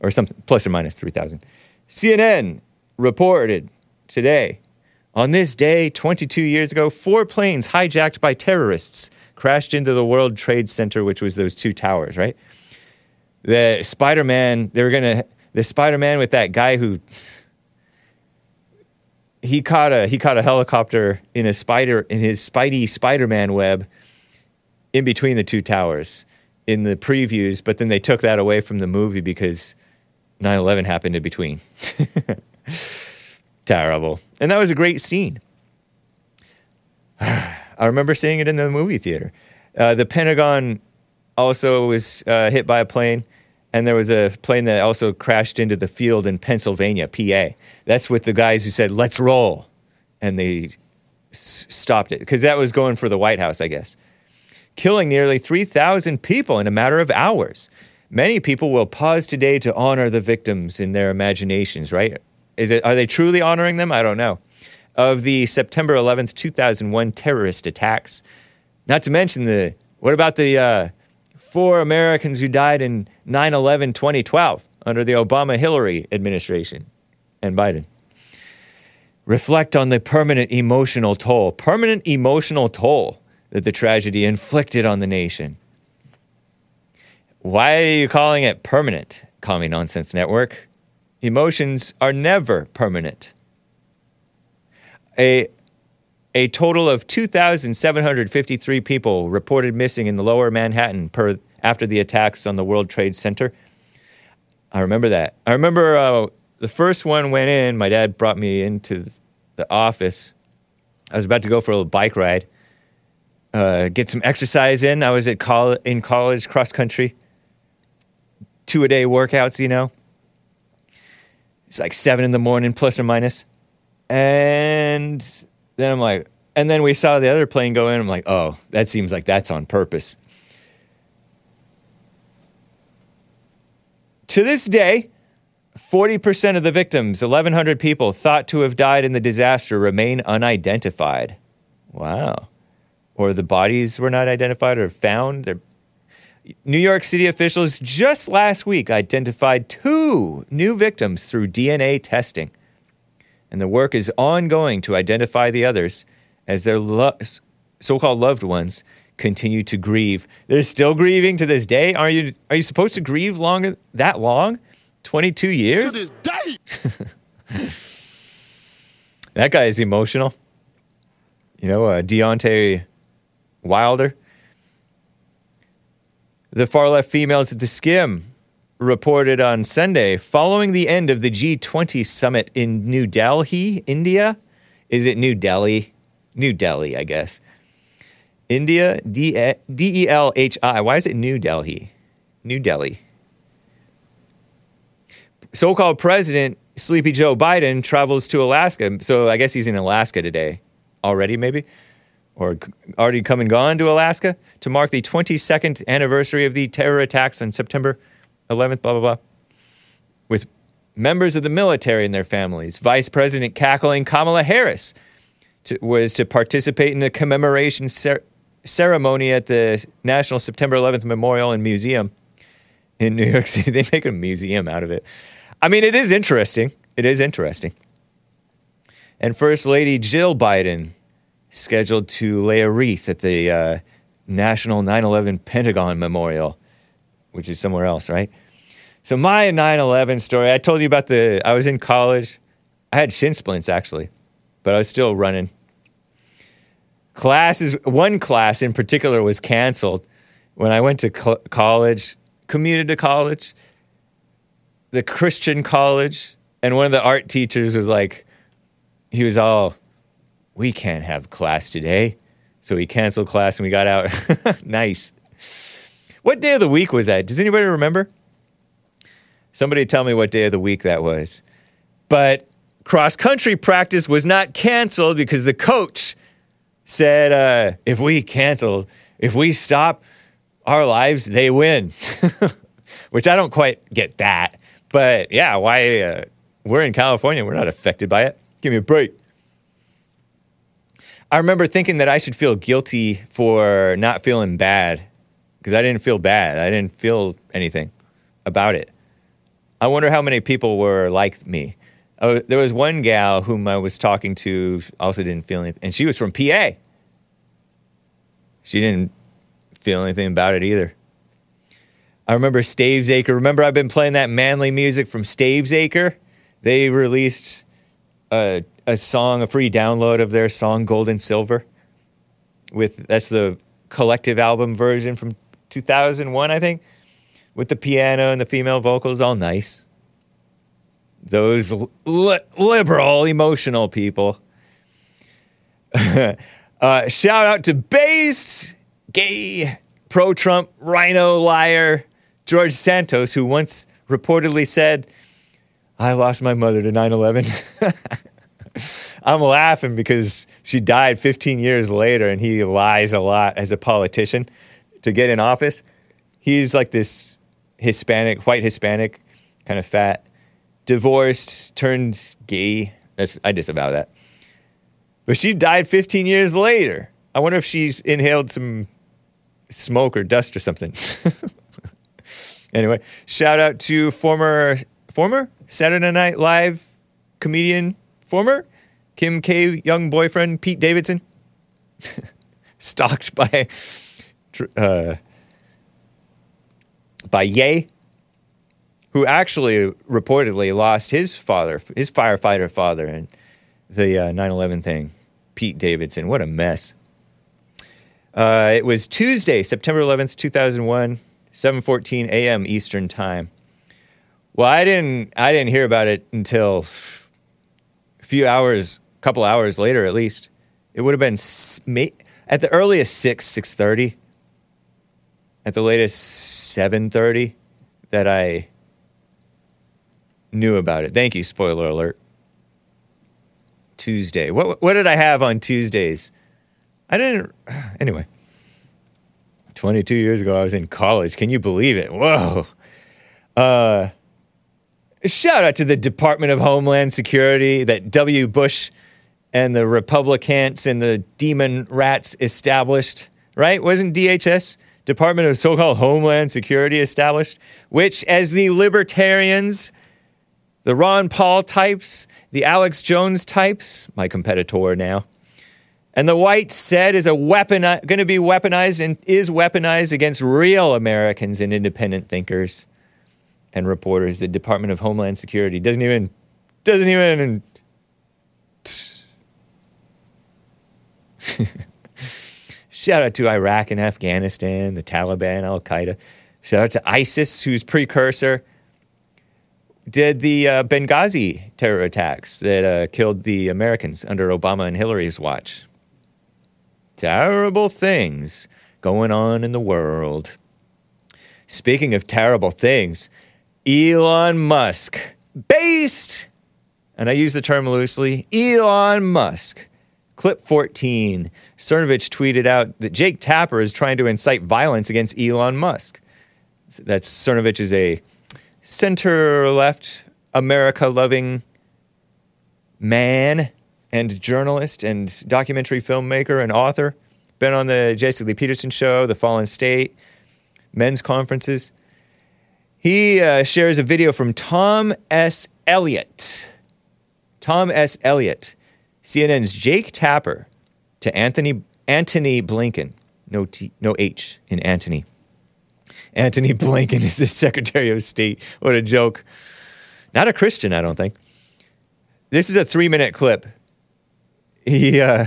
or something plus or minus 3,000. CNN reported today on this day 22 years ago, four planes hijacked by terrorists crashed into the World Trade Center, which was those two towers, right? The Spider Man, they were gonna the Spider Man with that guy who he caught a he caught a helicopter in a spider in his Spidey Spider Man web in between the two towers in the previews, but then they took that away from the movie because 9/11 happened in between. Terrible, and that was a great scene. I remember seeing it in the movie theater. Uh, the Pentagon also was uh, hit by a plane, and there was a plane that also crashed into the field in Pennsylvania, PA. That's with the guys who said, let's roll. And they s- stopped it because that was going for the White House, I guess. Killing nearly 3,000 people in a matter of hours. Many people will pause today to honor the victims in their imaginations, right? Is it, are they truly honoring them? I don't know. Of the September 11th, 2001 terrorist attacks. Not to mention the, what about the uh, four Americans who died in 9 11 2012 under the Obama Hillary administration and Biden? Reflect on the permanent emotional toll, permanent emotional toll that the tragedy inflicted on the nation. Why are you calling it permanent, Commie Nonsense Network? Emotions are never permanent. A a total of 2,753 people reported missing in the lower Manhattan per, after the attacks on the World Trade Center. I remember that. I remember uh, the first one went in. My dad brought me into the office. I was about to go for a little bike ride, uh, get some exercise in. I was at col- in college, cross country, two a day workouts, you know. It's like seven in the morning, plus or minus. And then I'm like, and then we saw the other plane go in. I'm like, oh, that seems like that's on purpose. To this day, 40% of the victims, 1,100 people thought to have died in the disaster, remain unidentified. Wow. Or the bodies were not identified or found. They're New York City officials just last week identified two new victims through DNA testing. And the work is ongoing to identify the others as their lo- so called loved ones continue to grieve. They're still grieving to this day. Are you, are you supposed to grieve long, that long? 22 years? To this day. That guy is emotional. You know, uh, Deontay Wilder. The far left females at the Skimm reported on Sunday following the end of the G20 summit in New Delhi, India. Is it New Delhi? New Delhi, I guess. India, D E L H I. Why is it New Delhi? New Delhi. So called President Sleepy Joe Biden travels to Alaska. So I guess he's in Alaska today already, maybe? Or already come and gone to Alaska to mark the 22nd anniversary of the terror attacks on September 11th, blah, blah, blah. With members of the military and their families. Vice President cackling Kamala Harris to, was to participate in the commemoration cer- ceremony at the National September 11th Memorial and Museum in New York City. They make a museum out of it. I mean, it is interesting. It is interesting. And First Lady Jill Biden scheduled to lay a wreath at the uh, National 9 11 Pentagon Memorial, which is somewhere else, right? So my 9/11 story. I told you about the. I was in college. I had shin splints actually, but I was still running. Classes. One class in particular was canceled when I went to co- college, commuted to college, the Christian college, and one of the art teachers was like, he was all, "We can't have class today," so he canceled class and we got out. nice. What day of the week was that? Does anybody remember? Somebody tell me what day of the week that was. But cross country practice was not canceled because the coach said, uh, if we cancel, if we stop our lives, they win. Which I don't quite get that. But yeah, why? Uh, we're in California, we're not affected by it. Give me a break. I remember thinking that I should feel guilty for not feeling bad because I didn't feel bad. I didn't feel anything about it. I wonder how many people were like me. Oh, there was one gal whom I was talking to, also didn't feel anything, and she was from PA. She didn't feel anything about it either. I remember Stavesacre. Remember, I've been playing that manly music from Stavesacre? They released a, a song, a free download of their song Gold and Silver. With that's the collective album version from 2001, I think, with the piano and the female vocals, all nice. Those li- liberal, emotional people. uh, shout out to based, gay, pro Trump, rhino, liar, George Santos, who once reportedly said, I lost my mother to 9 11. I'm laughing because she died 15 years later and he lies a lot as a politician to get in office. He's like this Hispanic, white Hispanic, kind of fat, divorced, turned gay. That's, I disavow that. But she died 15 years later. I wonder if she's inhaled some smoke or dust or something. anyway, shout out to former former Saturday Night Live comedian, former Kim K young boyfriend Pete Davidson, stalked by uh, by Ye, who actually reportedly lost his father, his firefighter father, in the uh, 9/11 thing. Pete Davidson, what a mess. Uh, it was Tuesday, September 11th, 2001, 7:14 a.m. Eastern Time. Well, I didn't I didn't hear about it until a few hours, a couple hours later at least. It would have been at the earliest 6 6:30. At the latest 7:30 that I knew about it. Thank you, spoiler alert. Tuesday. What what did I have on Tuesdays? I didn't anyway. 22 years ago I was in college. Can you believe it? Whoa. Uh shout out to the Department of Homeland Security that W. Bush and the Republicans and the demon rats established, right? Wasn't DHS, Department of so called Homeland Security, established? Which, as the libertarians, the Ron Paul types, the Alex Jones types, my competitor now, and the white said is a weapon going to be weaponized and is weaponized against real Americans and independent thinkers and reporters. The Department of Homeland Security doesn't even doesn't even. Shout out to Iraq and Afghanistan, the Taliban, Al Qaeda. Shout out to ISIS, whose precursor did the uh, Benghazi terror attacks that uh, killed the Americans under Obama and Hillary's watch. Terrible things going on in the world. Speaking of terrible things, Elon Musk, based, and I use the term loosely, Elon Musk. Clip 14. Cernovich tweeted out that Jake Tapper is trying to incite violence against Elon Musk. That's Cernovich is a center left, America loving man and journalist and documentary filmmaker and author. Been on the Jesse Lee Peterson show, The Fallen State, men's conferences. He uh, shares a video from Tom S. Elliott. Tom S. Elliott, CNN's Jake Tapper to Anthony Antony Blinken. No T, no H in Anthony. Antony Blinken is the Secretary of State. What a joke. Not a Christian, I don't think. This is a three minute clip. He uh,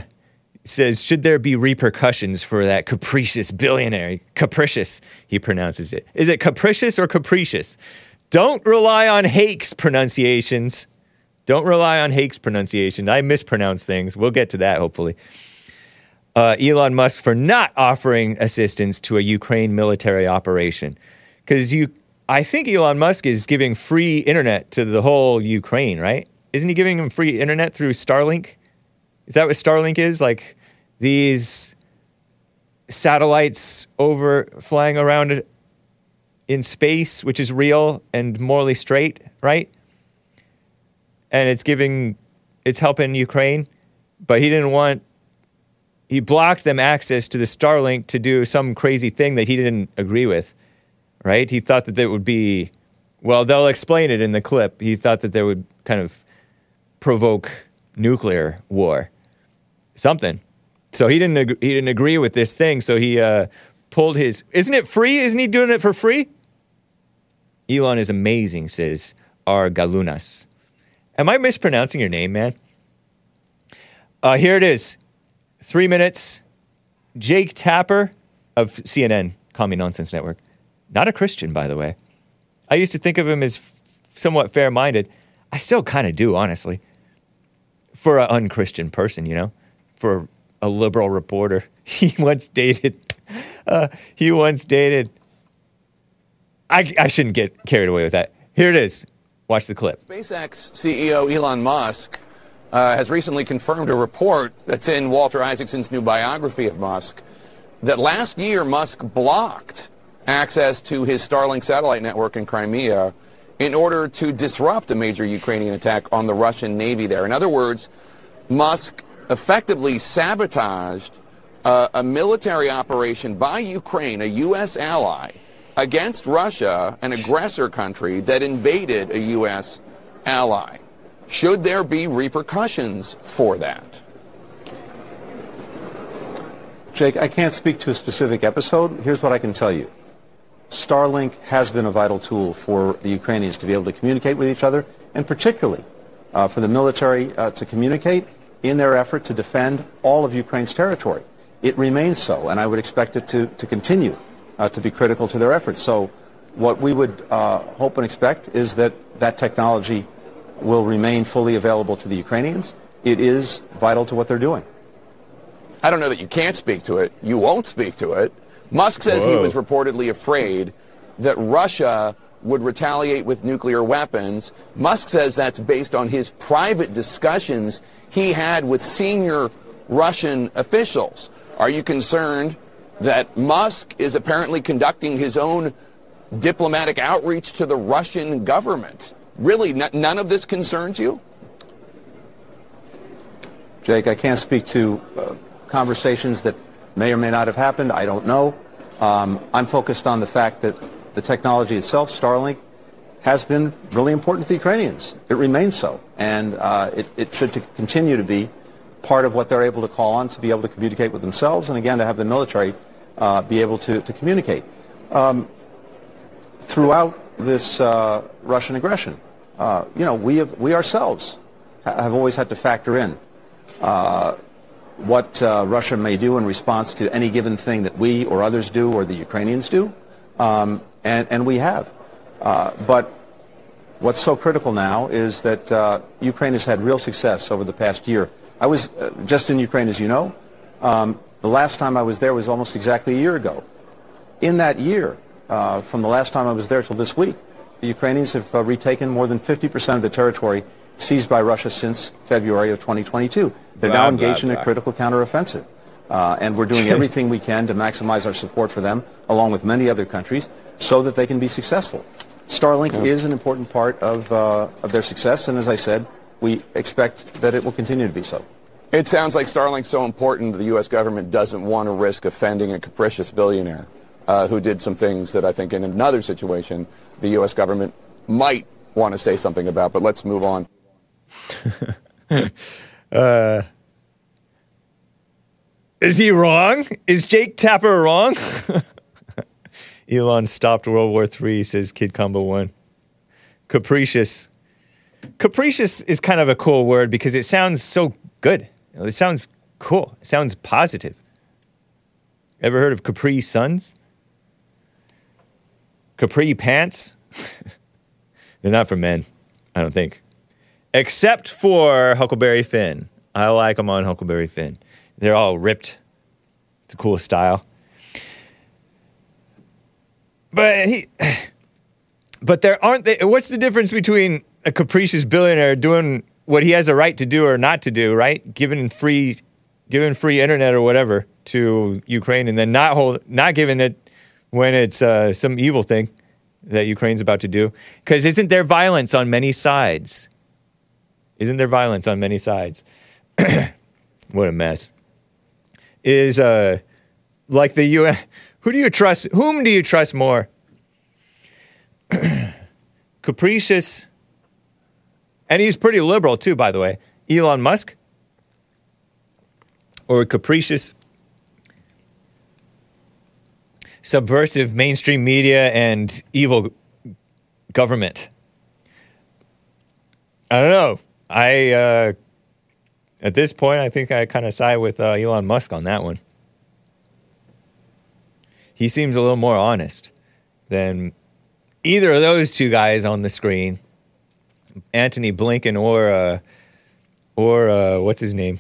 says, Should there be repercussions for that capricious billionaire? Capricious, he pronounces it. Is it capricious or capricious? Don't rely on Hake's pronunciations. Don't rely on Hake's pronunciation. I mispronounce things. We'll get to that, hopefully. Uh, Elon Musk for not offering assistance to a Ukraine military operation. Because you, I think Elon Musk is giving free internet to the whole Ukraine, right? Isn't he giving them free internet through Starlink? Is that what Starlink is? Like these satellites over flying around in space, which is real and morally straight, right? And it's giving, it's helping Ukraine, but he didn't want, he blocked them access to the Starlink to do some crazy thing that he didn't agree with, right? He thought that that would be, well, they'll explain it in the clip. He thought that they would kind of provoke nuclear war, something. So he didn't ag- he didn't agree with this thing. So he uh, pulled his. Isn't it free? Isn't he doing it for free? Elon is amazing, says R. Galunas. Am I mispronouncing your name, man? Uh, here it is. Three minutes. Jake Tapper of CNN, Me Nonsense Network. Not a Christian, by the way. I used to think of him as f- somewhat fair minded. I still kind of do, honestly. For an unchristian person, you know? For a liberal reporter. He once dated, uh, he once dated. I, I shouldn't get carried away with that. Here it is. Watch the clip. SpaceX CEO Elon Musk uh, has recently confirmed a report that's in Walter Isaacson's new biography of Musk that last year Musk blocked access to his Starlink satellite network in Crimea in order to disrupt a major Ukrainian attack on the Russian Navy there. In other words, Musk effectively sabotaged uh, a military operation by Ukraine, a U.S. ally, against Russia, an aggressor country that invaded a U.S. ally. Should there be repercussions for that? Jake, I can't speak to a specific episode. Here's what I can tell you. Starlink has been a vital tool for the Ukrainians to be able to communicate with each other, and particularly uh, for the military uh, to communicate in their effort to defend all of Ukraine's territory. It remains so, and I would expect it to, to continue uh, to be critical to their efforts. So what we would uh, hope and expect is that that technology will remain fully available to the Ukrainians. It is vital to what they're doing. I don't know that you can't speak to it. You won't speak to it. Musk says he was reportedly afraid that Russia would retaliate with nuclear weapons. Musk says that's based on his private discussions he had with senior Russian officials. Are you concerned that Musk is apparently conducting his own diplomatic outreach to the Russian government? Really, none of this concerns you? Jake, I can't speak to uh, conversations that may or may not have happened. I don't know. Um, I'm focused on the fact that the technology itself, Starlink, has been really important to the Ukrainians. It remains so. And uh, it, it should to continue to be part of what they're able to call on to be able to communicate with themselves and, again, to have the military uh, be able to, to communicate. Um, throughout this uh, Russian aggression, uh, you know, we, have, we ourselves have always had to factor in uh, what uh, Russia may do in response to any given thing that we or others do or the Ukrainians do, um, and, and we have. Uh, but what's so critical now is that uh, Ukraine has had real success over the past year. I was just in Ukraine, as you know. Um, the last time I was there was almost exactly a year ago. In that year, uh, from the last time I was there till this week, the Ukrainians have uh, retaken more than 50% of the territory seized by Russia since February of 2022. They're Blah, now blah, engaged in a critical counteroffensive. Uh, and we're doing everything we can to maximize our support for them, along with many other countries, so that they can be successful. Starlink is an important part of, uh, of their success, and as I said, we expect that it will continue to be so. It sounds like Starlink's so important the U.S. government doesn't want to risk offending a capricious billionaire uh, who did some things that I think in another situation the U.S. government might want to say something about. But let's move on. Is he wrong? Is Jake Tapper wrong? Elon stopped World War III, says Kid Combo One. Capricious. Capricious is kind of a cool word because it sounds so good. It sounds cool. It sounds positive. Ever heard of Capri Suns? Capri pants? They're not for men, I don't think. Except for Huckleberry Finn. I like them on Huckleberry Finn. They're all ripped. It's a cool style. But he, but there aren't. They, what's the difference between a capricious billionaire doing what he has a right to do or not to do, right? Giving free, giving free internet or whatever to Ukraine, and then not hold, not giving it when it's uh, some evil thing that Ukraine's about to do. Because isn't there violence on many sides? Isn't there violence on many sides? what a mess. Is uh, like the UN. Who do you trust? Whom do you trust more? Capricious, and he's pretty liberal too, by the way. Elon Musk or capricious, subversive mainstream media and evil government. I don't know. I uh, at this point, I think I kind of side with uh, Elon Musk on that one. He seems a little more honest than either of those two guys on the screen, Anthony Blinken or uh, or uh, what's his name,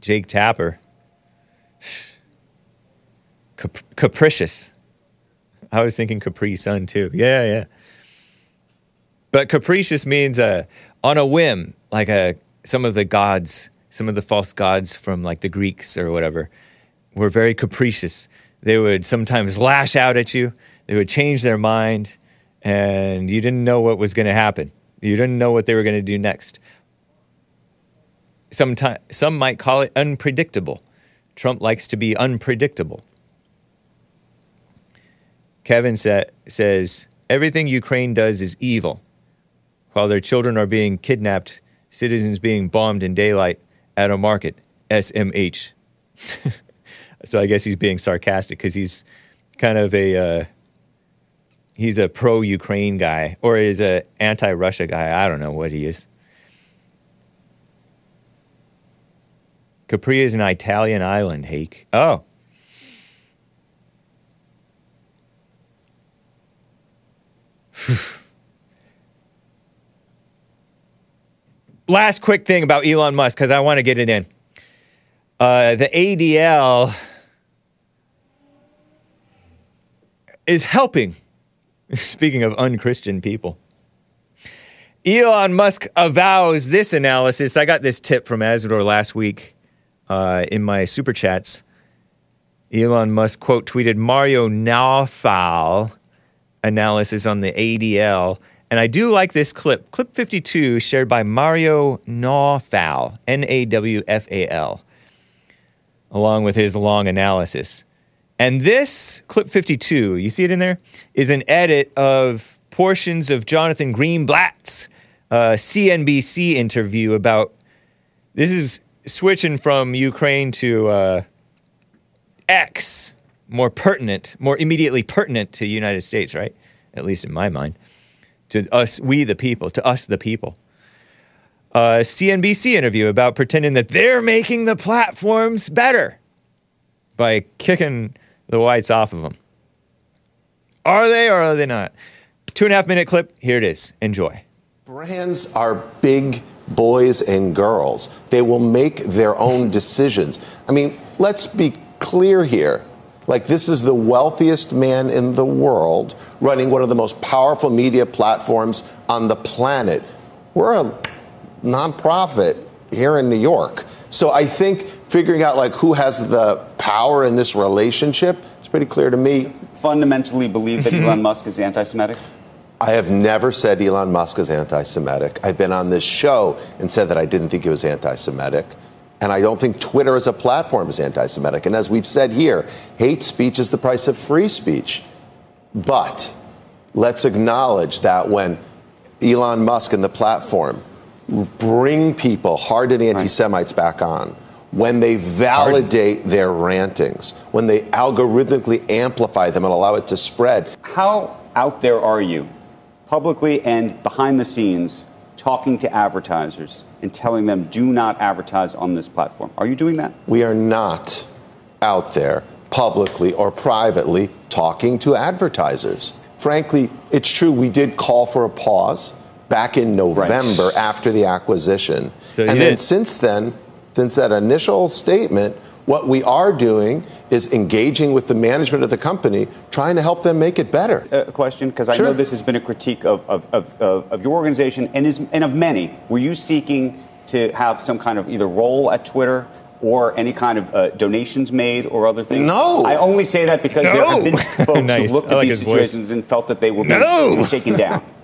Jake Tapper. Cap- capricious. I was thinking Capri Sun too. Yeah, yeah. But capricious means uh, on a whim, like a some of the gods, some of the false gods from like the Greeks or whatever, were very capricious. They would sometimes lash out at you. They would change their mind, and you didn't know what was going to happen. You didn't know what they were going to do next. Sometime, some might call it unpredictable. Trump likes to be unpredictable. Kevin sa- says everything Ukraine does is evil. While their children are being kidnapped, citizens being bombed in daylight at a market. SMH. so I guess he's being sarcastic because he's kind of a uh, he's a pro Ukraine guy or is a anti Russia guy. I don't know what he is. Capri is an Italian island, Hake. Oh. Last quick thing about Elon Musk, because I want to get it in. Uh, the ADL is helping. Speaking of unchristian people, Elon Musk avows this analysis. I got this tip from Asador last week uh, in my super chats. Elon Musk quote tweeted Mario Nawfal analysis on the ADL. And I do like this clip, clip 52, shared by Mario Nawfal, N A W F A L, along with his long analysis. And this clip 52, you see it in there, is an edit of portions of Jonathan Greenblatt's uh, CNBC interview about this is switching from Ukraine to uh, X, more pertinent, more immediately pertinent to the United States, right? At least in my mind. To us, we the people, to us the people. A CNBC interview about pretending that they're making the platforms better by kicking the whites off of them. Are they or are they not? Two and a half minute clip. Here it is. Enjoy. Brands are big boys and girls. They will make their own decisions. I mean, let's be clear here. Like, this is the wealthiest man in the world running one of the most powerful media platforms on the planet. We're a nonprofit here in New York. So I think figuring out like who has the power in this relationship is pretty clear to me. Fundamentally believe that Elon Musk is anti-Semitic. I have never said Elon Musk is anti Semitic. I've been on this show and said that I didn't think he was anti Semitic. And I don't think Twitter as a platform is anti Semitic. And as we've said here, hate speech is the price of free speech. But let's acknowledge that when Elon Musk and the platform bring people, hardened anti Semites, back on, when they validate their rantings, when they algorithmically amplify them and allow it to spread. How out there are you, publicly and behind the scenes, talking to advertisers and telling them do not advertise on this platform? Are you doing that? We are not out there publicly or privately talking to advertisers. Frankly, it's true we did call for a pause back in November after the acquisition. So and then did. since then, since that initial statement, what we are doing is engaging with the management of the company, trying to help them make it better. A question, because I Sure. know this has been a critique of, of, of, of, of your organization and, is, and of many. Were you seeking to have some kind of either role at Twitter or any kind of uh, donations made or other things? No. I only say that because there have been folks Nice. who looked at like these his voice. situations and felt that they were being No. shaken down.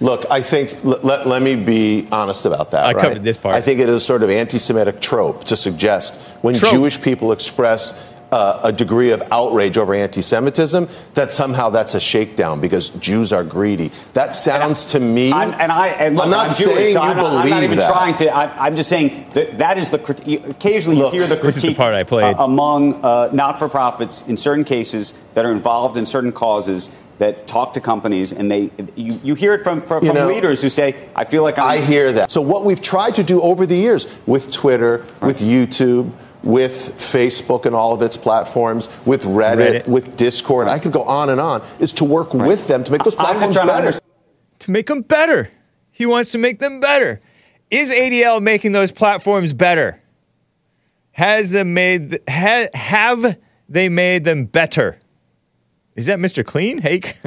Look, I think, let, let, let me be honest about that. I right? covered this part. I think it is a sort of anti Semitic trope to suggest when Trope. Jewish people express uh, a degree of outrage over anti Semitism, that somehow that's a shakedown because Jews are greedy. That sounds to me. I'm, and I, and look, I'm not I'm Jewish, saying so you I'm not, I'm not even that. trying to. I, I'm just saying that that is the crit- occasionally Look, you hear the this is the part I played. uh, among uh, not-for-profits in certain cases that are involved in certain causes that talk to companies, and they you, you hear it from from, You from know, leaders who say, "I feel like I'm." I hear that. So what we've tried to do over the years with Twitter, with YouTube, with Facebook and all of its platforms, with Reddit, Reddit. with Discord, I could go on and on, is to work with them to make those platforms to better. understand. to make them better. He wants to make them better. Is ADL making those platforms better? Has them made ha, have they made them better? Is that Mr. Clean? Hake?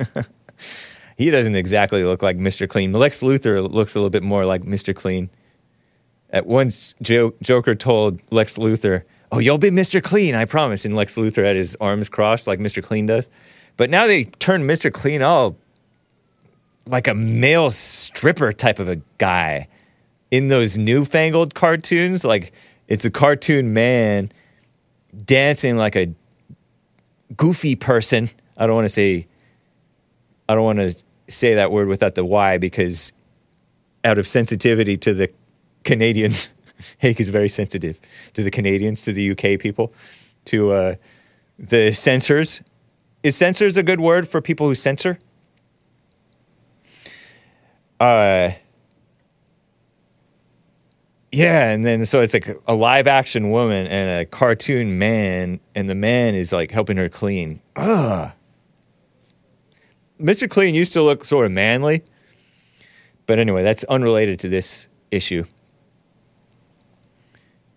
he doesn't exactly look like Mr. Clean. Lex Luthor looks a little bit more like Mr. Clean. At once, jo- Joker told Lex Luthor, "Oh, you'll be Mr. Clean, I promise." And Lex Luthor had his arms crossed like Mr. Clean does. But now they turn Mr. Clean all like a male stripper type of a guy in those newfangled cartoons. Like it's a cartoon man dancing like a goofy person. I don't want to say I don't want to say that word without the why because out of sensitivity to the Canadians, Hake is very sensitive to the Canadians, to the UK people, to uh, the censors. Is censors a good word for people who censor? Uh, yeah, and then so it's like a live action woman and a cartoon man, and the man is like helping her clean. Ugh. Mr. Clean used to look sort of manly, but anyway, that's unrelated to this issue.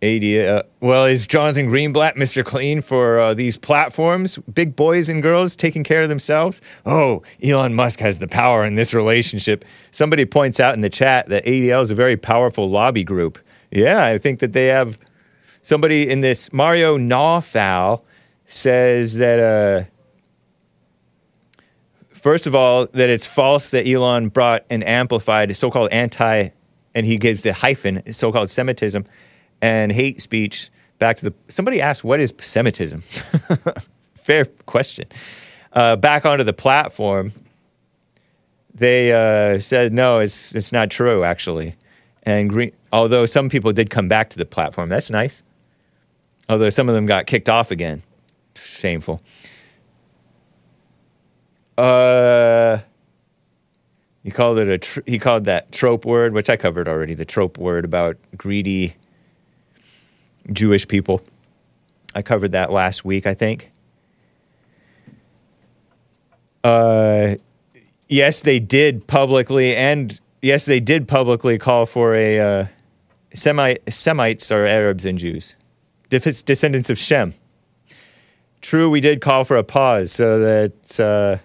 AD, uh, well, is Jonathan Greenblatt Mr. Clean for uh, these platforms? Big boys and girls taking care of themselves? Oh, Elon Musk has the power in this relationship. Somebody points out in the chat that ADL is a very powerful lobby group. Yeah, I think that they have somebody in this. Mario Nawfal says that, uh, first of all, that it's false that Elon brought an amplified so called anti, and he gives the hyphen, so called Semitism and hate speech back to the. Somebody asked, what is Semitism? Fair question. Uh, back onto the platform, they uh, said, no, it's, it's not true, actually. And green, although some people did come back to the platform, that's nice. Although some of them got kicked off again. Shameful. Uh, he called it a. Tr- he called that trope word, which I covered already. The trope word about greedy Jewish people. I covered that last week, I think. Uh, yes, they did publicly, and yes, they did publicly call for a uh, Semite, Semites are Arabs and Jews, descendants of Shem. True, we did call for a pause so that uh,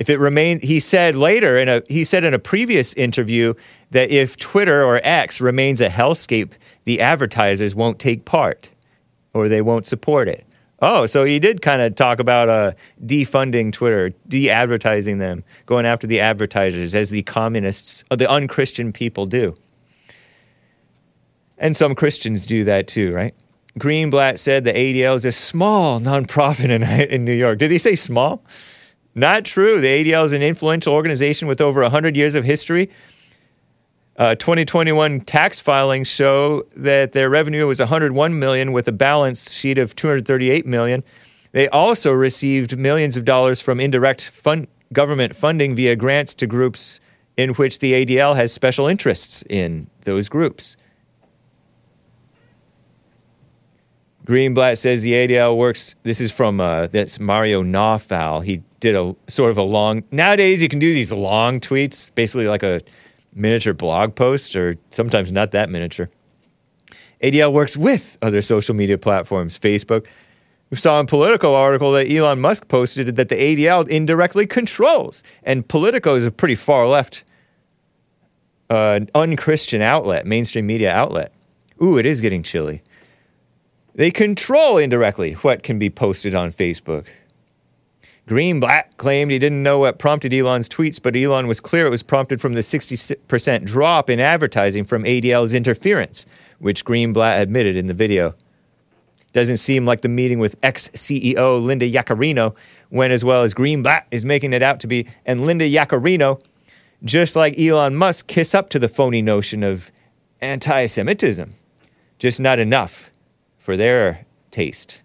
if it remains, he said later in a he said in a previous interview that if Twitter or X remains a hellscape, the advertisers won't take part or they won't support it. Oh, so he did kind of talk about uh, defunding Twitter, de-advertising them, going after the advertisers as the communists, or the unchristian people do. And some Christians do that too, right? Greenblatt said the ADL is a small nonprofit in, in New York. Did he say small? Not true. The ADL is an influential organization with over 100 years of history. Uh, 2021 tax filings show that their revenue was 101 million with a balance sheet of 238 million. They also received millions of dollars from indirect fund, government funding via grants to groups in which the ADL has special interests in those groups. Greenblatt says the ADL works. This is from uh, that's Mario Nawfal. He did a sort of a long. Nowadays, you can do these long tweets, basically like a miniature blog post, or sometimes not that miniature. ADL works with other social media platforms, Facebook. We saw in Politico article that Elon Musk posted that the ADL indirectly controls, and Politico is a pretty far left, uh, unchristian outlet, mainstream media outlet. Ooh, it is getting chilly. They control indirectly what can be posted on Facebook. Greenblatt claimed he didn't know what prompted Elon's tweets, but Elon was clear it was prompted from the 60% drop in advertising from ADL's interference, which Greenblatt admitted in the video. Doesn't seem like the meeting with ex CEO Linda Yaccarino went as well as Greenblatt is making it out to be, and Linda Yaccarino, just like Elon Musk, kiss up to the phony notion of anti Semitism. Just not enough for their taste.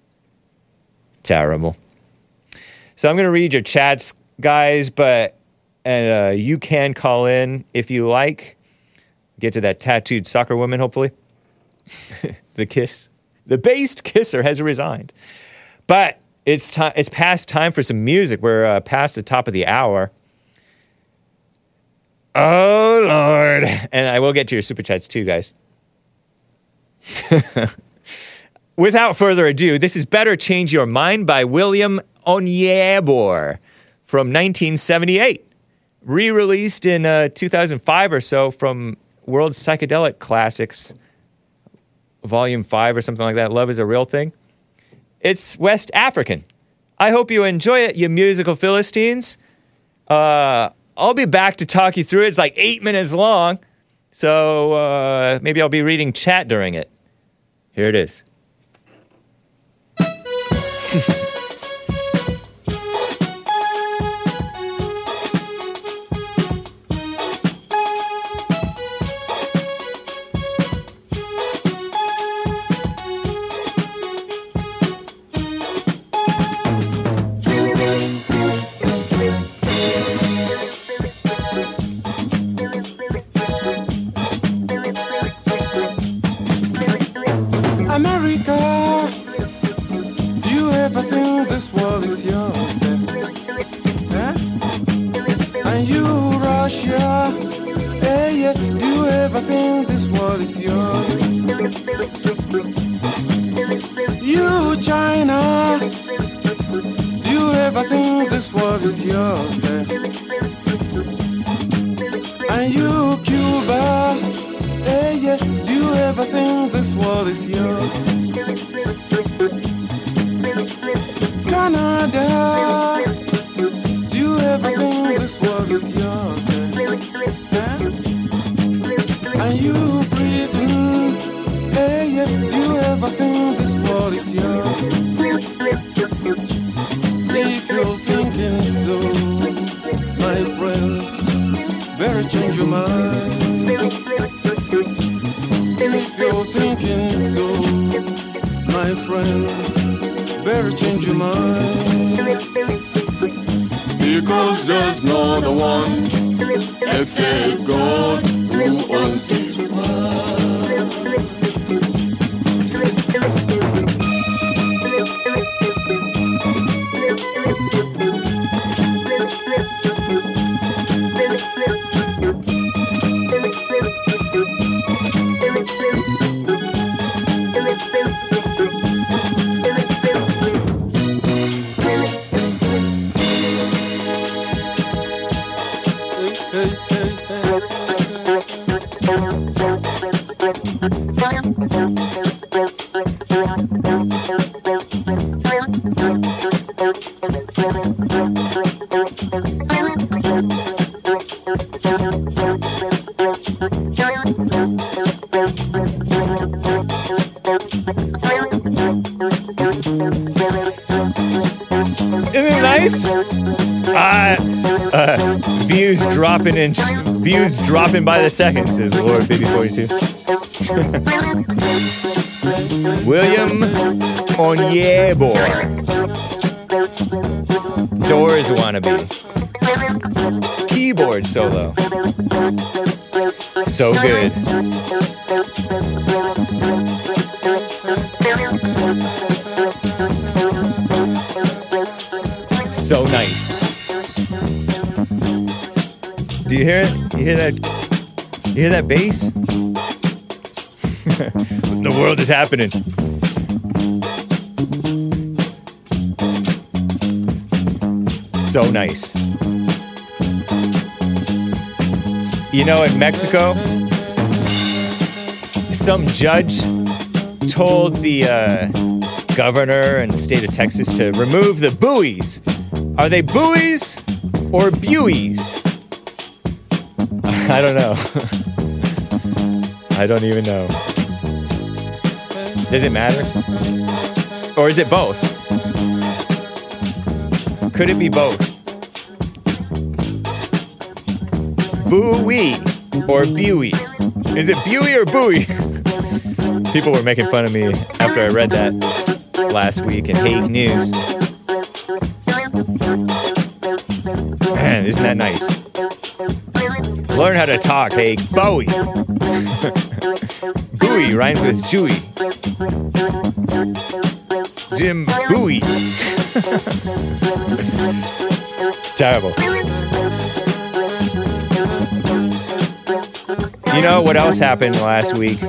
Terrible. So I'm going to read your chats, guys, but uh, you can call in if you like. Get to that tattooed soccer woman, hopefully. the kiss. The based kisser has resigned. But it's time. It's past time for some music. We're uh, past the top of the hour. Oh Lord! And I will get to your super chats too, guys. Without further ado, this is Better Change Your Mind by William Onyeabor from 1978, re released in uh, 2005 or so from World Psychedelic Classics, Volume 5 or something like that. Love is a Real Thing. It's West African. I hope you enjoy it, you musical Philistines. Uh, I'll be back to talk you through it. It's like eight minutes long, so uh, maybe I'll be reading chat during it. Here it is. Isn't dropping in views dropping by the second, says Lord Baby 42. William Onyeabor. Doors wannabe. Keyboard solo. So good. So nice. Do you hear it? You hear that? You hear that bass? the world is happening. So nice. You know, in Mexico, some judge told the uh, governor and the state of Texas to remove the buoys. Are they buoys or buoys? I don't know. I don't even know. Does it matter? Or is it both? Could it be both? Buoy or buoy? Is it buoy or buoy? People were making fun of me after I read that last week in Hate News. Man, isn't that nice? To talk, hey, Bowie. Bowie rhymes with Jewy. Jim Bowie. Terrible. You know what else happened last week?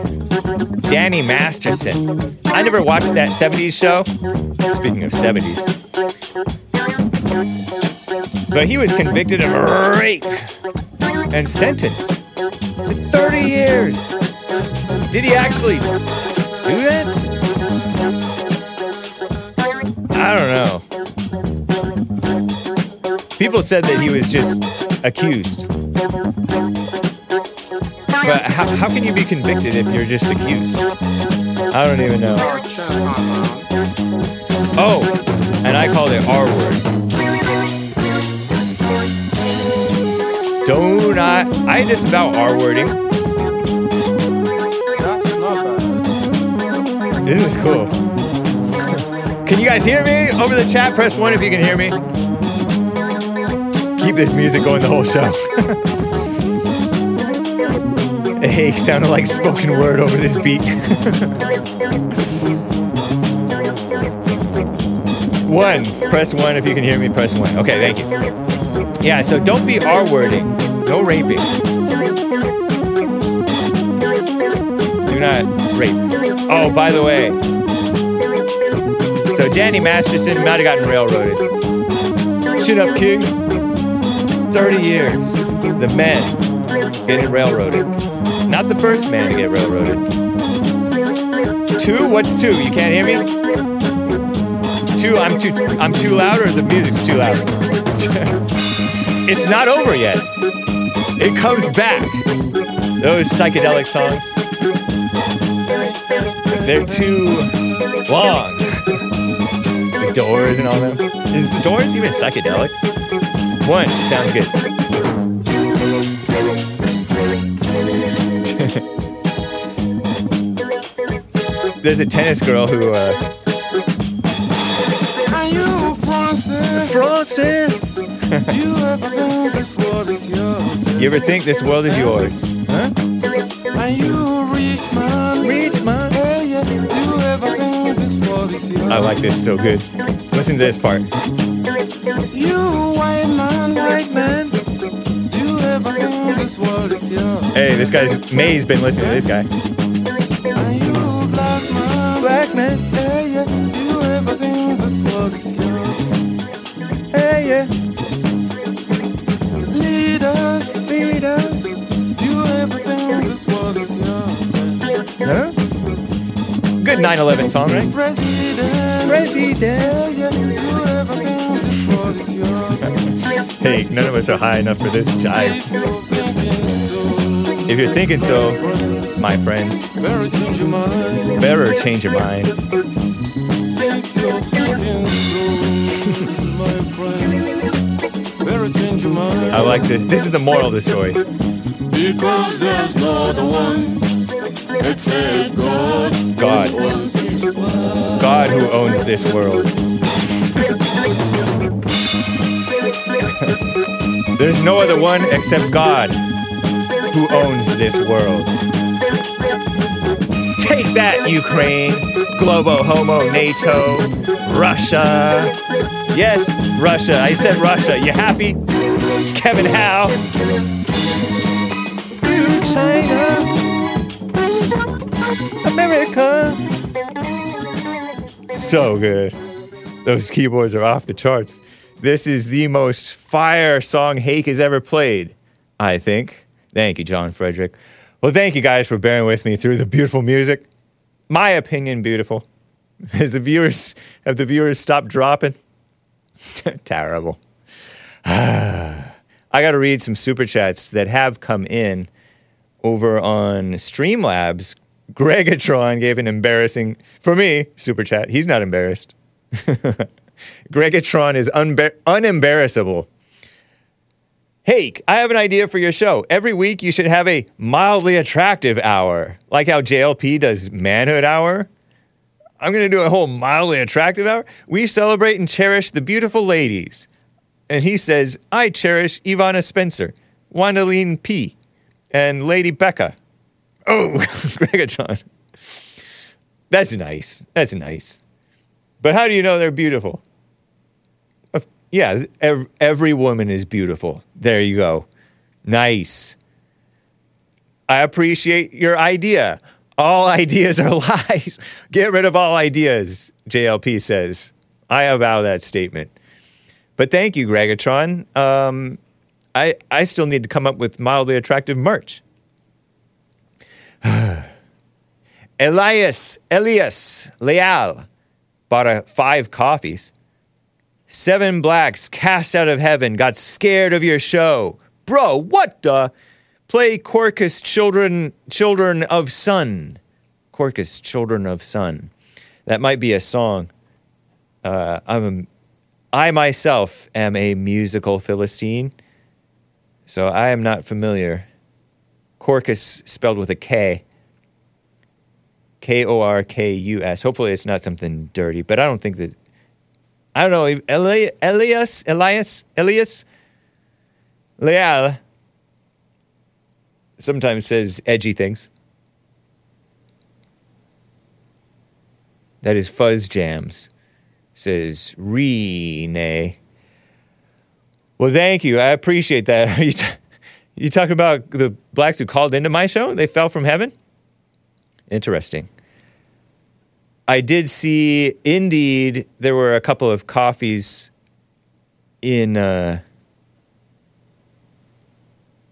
Danny Masterson. I never watched that 70s show. Speaking of 70s. But he was convicted of rape and sentenced to 30 years. Did he actually do that? I don't know. People said that he was just accused. But how, how can you be convicted if you're just accused? I don't even know. Oh, and I called it R word. Don't I? I just about R wording. This is cool. Can you guys hear me over the chat? Press one if you can hear me. Keep this music going the whole show. hey, sounded like spoken word over this beat. one. Press one if you can hear me. Press one. Okay, thank you. Yeah, so don't be R wording. No raping. Do not rape. Oh, by the way. So Danny Masterson might have gotten railroaded. Chin up, King. 30 years. The men getting railroaded. Not the first man to get railroaded. Two? What's two? You can't hear me? Two, I'm too I'm too loud or the music's too loud? it's not over yet. It comes back. Those psychedelic songs. They're too long. the doors and all them. Is the doors even psychedelic? One, sounds good. There's a tennis girl who uh Are you Francais? Francais. You ever think this world is yours? You ever think this world is yours? Huh? Are you rich man? Rich man. Hey, yeah. You ever think this world is yours? I like this so good. Listen to this part. You white man, white man. You ever think this world is yours? Hey, this guy's May's been listening to this guy. 9/11 song, right? President, President. yeah, you ever think this world is yours? Hey, none of us are high enough for this jive. If you're thinking so, If you're thinking so, my friends, better change your mind. better change your mind. If you're thinking so, my friends, better never change your mind. I like this. This is the moral of the story. Because there's no other one God. God. who owns this world. God who owns this world. There's no other one except God who owns this world. Take that, Ukraine, Globo Homo NATO, Russia. Yes, Russia. I said Russia. You happy? Kevin Howe. China. So good. Those keyboards are off the charts. This is the most fire song Hake has ever played, I think. Thank you, John Frederick. Well, thank you guys for bearing with me through the beautiful music. My opinion, beautiful. Has the viewers have the viewers stopped dropping? Terrible. I got to read some super chats that have come in over on Streamlabs. Gregatron gave an embarrassing, for me, super chat. He's not embarrassed. Gregatron is unbe- unembarrassable. Hey, I have an idea for your show. Every week you should have a mildly attractive hour, like how JLP does Manhood Hour. I'm going to do a whole mildly attractive hour. We celebrate and cherish the beautiful ladies. And he says, I cherish Ivana Spencer, Wandaline P., and Lady Becca. Oh, Gregatron. That's nice. That's nice. But how do you know they're beautiful? Yeah, ev- every woman is beautiful. There you go. Nice. I appreciate your idea. All ideas are lies. Get rid of all ideas, JLP says. I avow that statement. But thank you, Gregatron. Um, I, I still need to come up with mildly attractive merch. Elias, Elias, Leal bought a five coffees. Seven blacks cast out of heaven got scared of your show. Bro, what the? Play Korkus Children Children of Sun. Korkus Children of Sun. That might be a song. Uh, I'm a, I myself am a musical Philistine, so I am not familiar. Korkus spelled with a K. K O R K U S. Hopefully, it's not something dirty, but I don't think that. I don't know. Eli- Elias, Elias, Elias, Leal sometimes says edgy things. That is Fuzz Jams. Says Renee. Well, thank you. I appreciate that. You talking about the blacks who called into my show? They fell from heaven? Interesting. I did see, indeed, there were a couple of coffees in uh,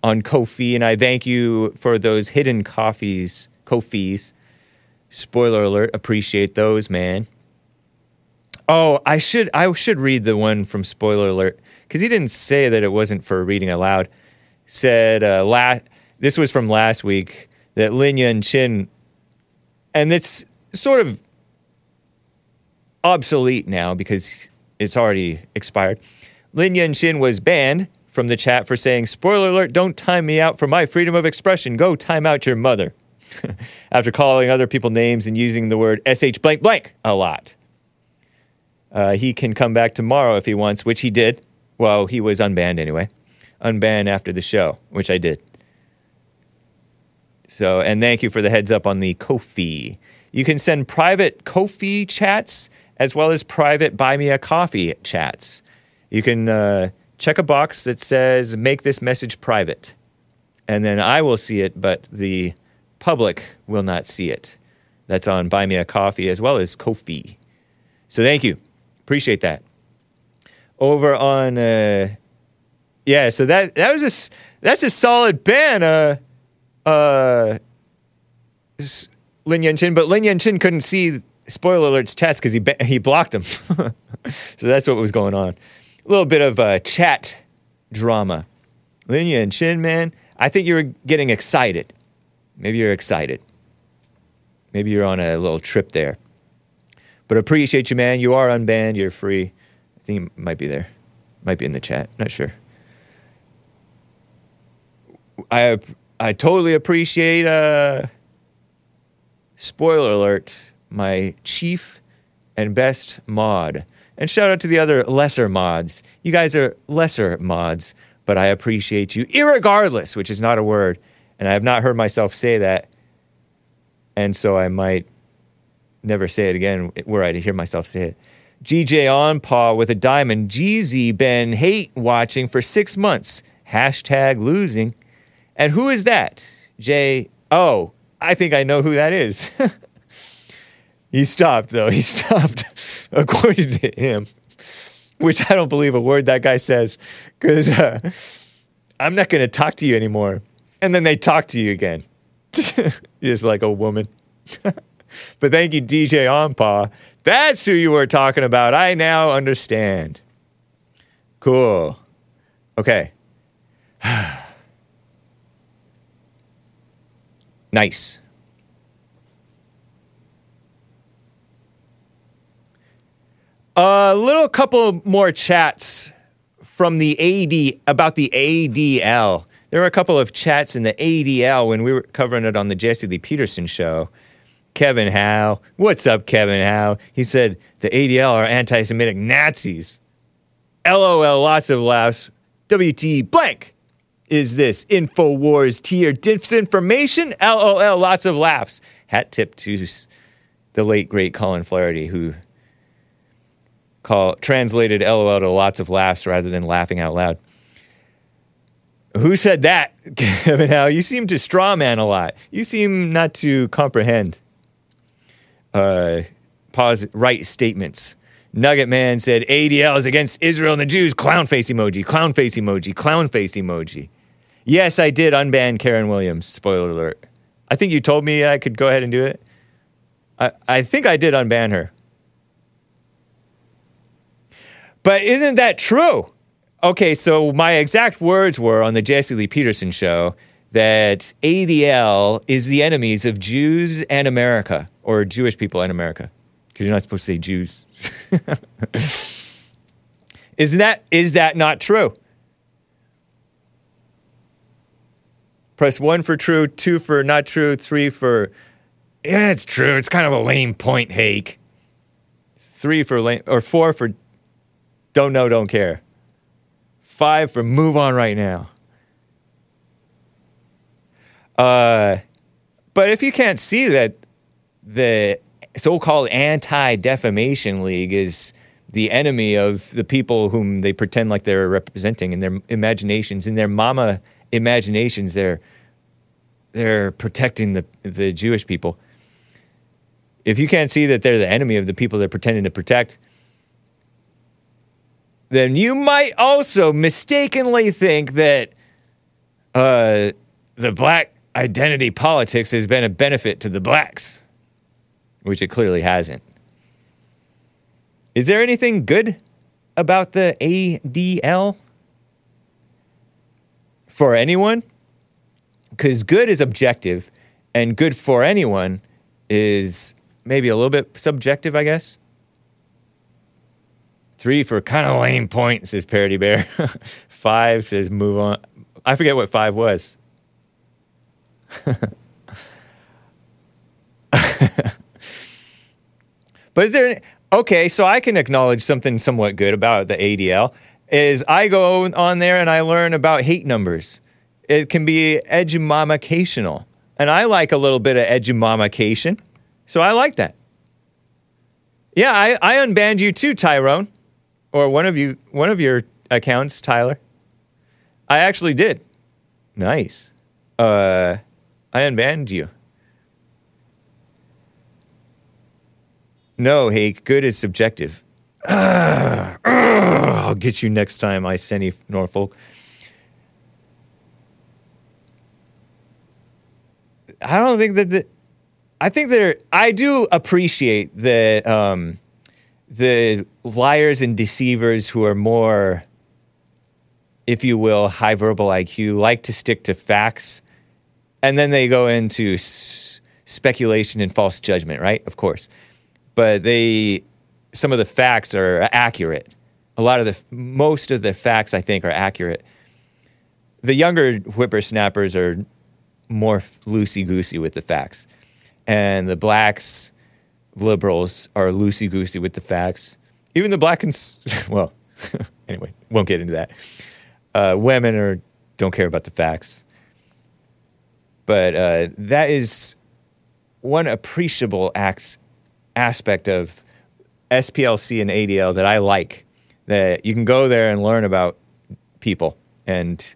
on Kofi, and I thank you for those hidden coffees, Kofis. Spoiler alert, appreciate those, man. Oh, I should I should read the one from Spoiler Alert because he didn't say that it wasn't for reading aloud. Said uh, la- this was from last week that Lin Yun Chin, and it's sort of obsolete now because it's already expired. Lin Yun Chin was banned from the chat for saying, "Spoiler alert! Don't time me out for my freedom of expression. Go time out your mother." After calling other people names and using the word sh blank blank a lot. Uh, he can come back tomorrow if he wants, which he did. Well, he was unbanned anyway. Unbanned after the show, which I did. So, and thank you for the heads up on the Kofi. You can send private Kofi chats as well as private Buy Me a Coffee chats. You can uh, check a box that says "Make this message private," and then I will see it, but the public will not see it. That's on Buy Me a Coffee as well as Kofi. So thank you. Appreciate that. Over on, uh, yeah. So that that was a that's a solid ban. Uh, uh, Lin Yun Chin, but Lin Yun Chin couldn't see spoiler alerts chats because he ba- he blocked him. so that's what was going on. A little bit of uh, chat drama. Lin Yun Chin, man, I think you were getting excited. Maybe you're excited. Maybe you're on a little trip there. But appreciate you, man. You are unbanned. You're free. I think you might be there. Might be in the chat. Not sure. I I totally appreciate. Uh, spoiler alert: my chief and best mod, and shout out to the other lesser mods. You guys are lesser mods, but I appreciate you, irregardless, which is not a word, and I have not heard myself say that, and so I might never say it again were I to hear myself say it. GJ on paw with a diamond. Jeezy been hate watching for six months. Hashtag losing. And who is that? J. Oh, I think I know who that is. he stopped, though. He stopped, according to him, which I don't believe a word that guy says, because uh, I'm not going to talk to you anymore. And then they talk to you again, just like a woman. but thank you, DJ Onpaw. That's who you were talking about. I now understand. Cool. Okay. nice. A little couple more chats from the AD about the ADL. There were a couple of chats in the ADL when we were covering it on the Jesse Lee Peterson show. Kevin Howe, what's up, Kevin Howe? He said the ADL are anti-Semitic Nazis. LOL, lots of laughs. WT blank. Is this Infowars tier disinformation? LOL, lots of laughs. Hat tip to the late great Colin Flaherty, who call, translated LOL to lots of laughs rather than laughing out loud. Who said that, Kevin Howe? You seem to straw man a lot. You seem not to comprehend uh, pause, right statements. Nugget Man said ADL is against Israel and the Jews. Clown face emoji, clown face emoji, clown face emoji. Yes, I did unban Karen Williams. Spoiler alert. I think you told me I could go ahead and do it. I, I think I did unban her. But isn't that true? Okay, so my exact words were on the Jesse Lee Peterson show that ADL is the enemies of Jews and America, or Jewish people and America, because you're not supposed to say Jews. Isn't that is that not true? Press one for true, two for not true, three for yeah, it's true. It's kind of a lame point, Hake. Three for lame, or four for don't know, don't care. Five for move on right now. Uh, but if you can't see that the so-called anti-defamation league is the enemy of the people whom they pretend like they're representing in their imaginations, in their mama imaginations, they're they're protecting the the Jewish people. If you can't see that they're the enemy of the people they're pretending to protect, then you might also mistakenly think that uh, the black identity politics has been a benefit to the blacks, which it clearly hasn't. Is there anything good about the ADL for anyone? Because good is objective, and good for anyone is maybe a little bit subjective, I guess. Three for kind of lame point, says Parody Bear. five says move on. I forget what five was. but is there okay? So I can acknowledge something somewhat good about the ADL is I go on there and I learn about hate numbers. It can be edumomicational, and I like a little bit of edumomication, so I like that. Yeah, I, I unbanned you too, Tyrone, or one of you, one of your accounts, Tyler. I actually did. Nice. Uh, I unbanned you. No, hey, good is subjective. Ugh, ugh, I'll get you next time, I Senny Norfolk. I don't think that the, I think there. I do appreciate the um, the liars and deceivers who are more, if you will, high verbal IQ, like to stick to facts, and then they go into s- speculation and false judgment. Right, of course, but they some of the facts are accurate. A lot of the most of the facts I think are accurate. the younger whippersnappers are more loosey goosey with the facts, and the blacks liberals are loosey goosey with the facts. Even the black cons- well, anyway, won't get into that. Uh, women are don't care about the facts, but uh, that is one appreciable acts, aspect of SPLC and ADL that I like. That you can go there and learn about people and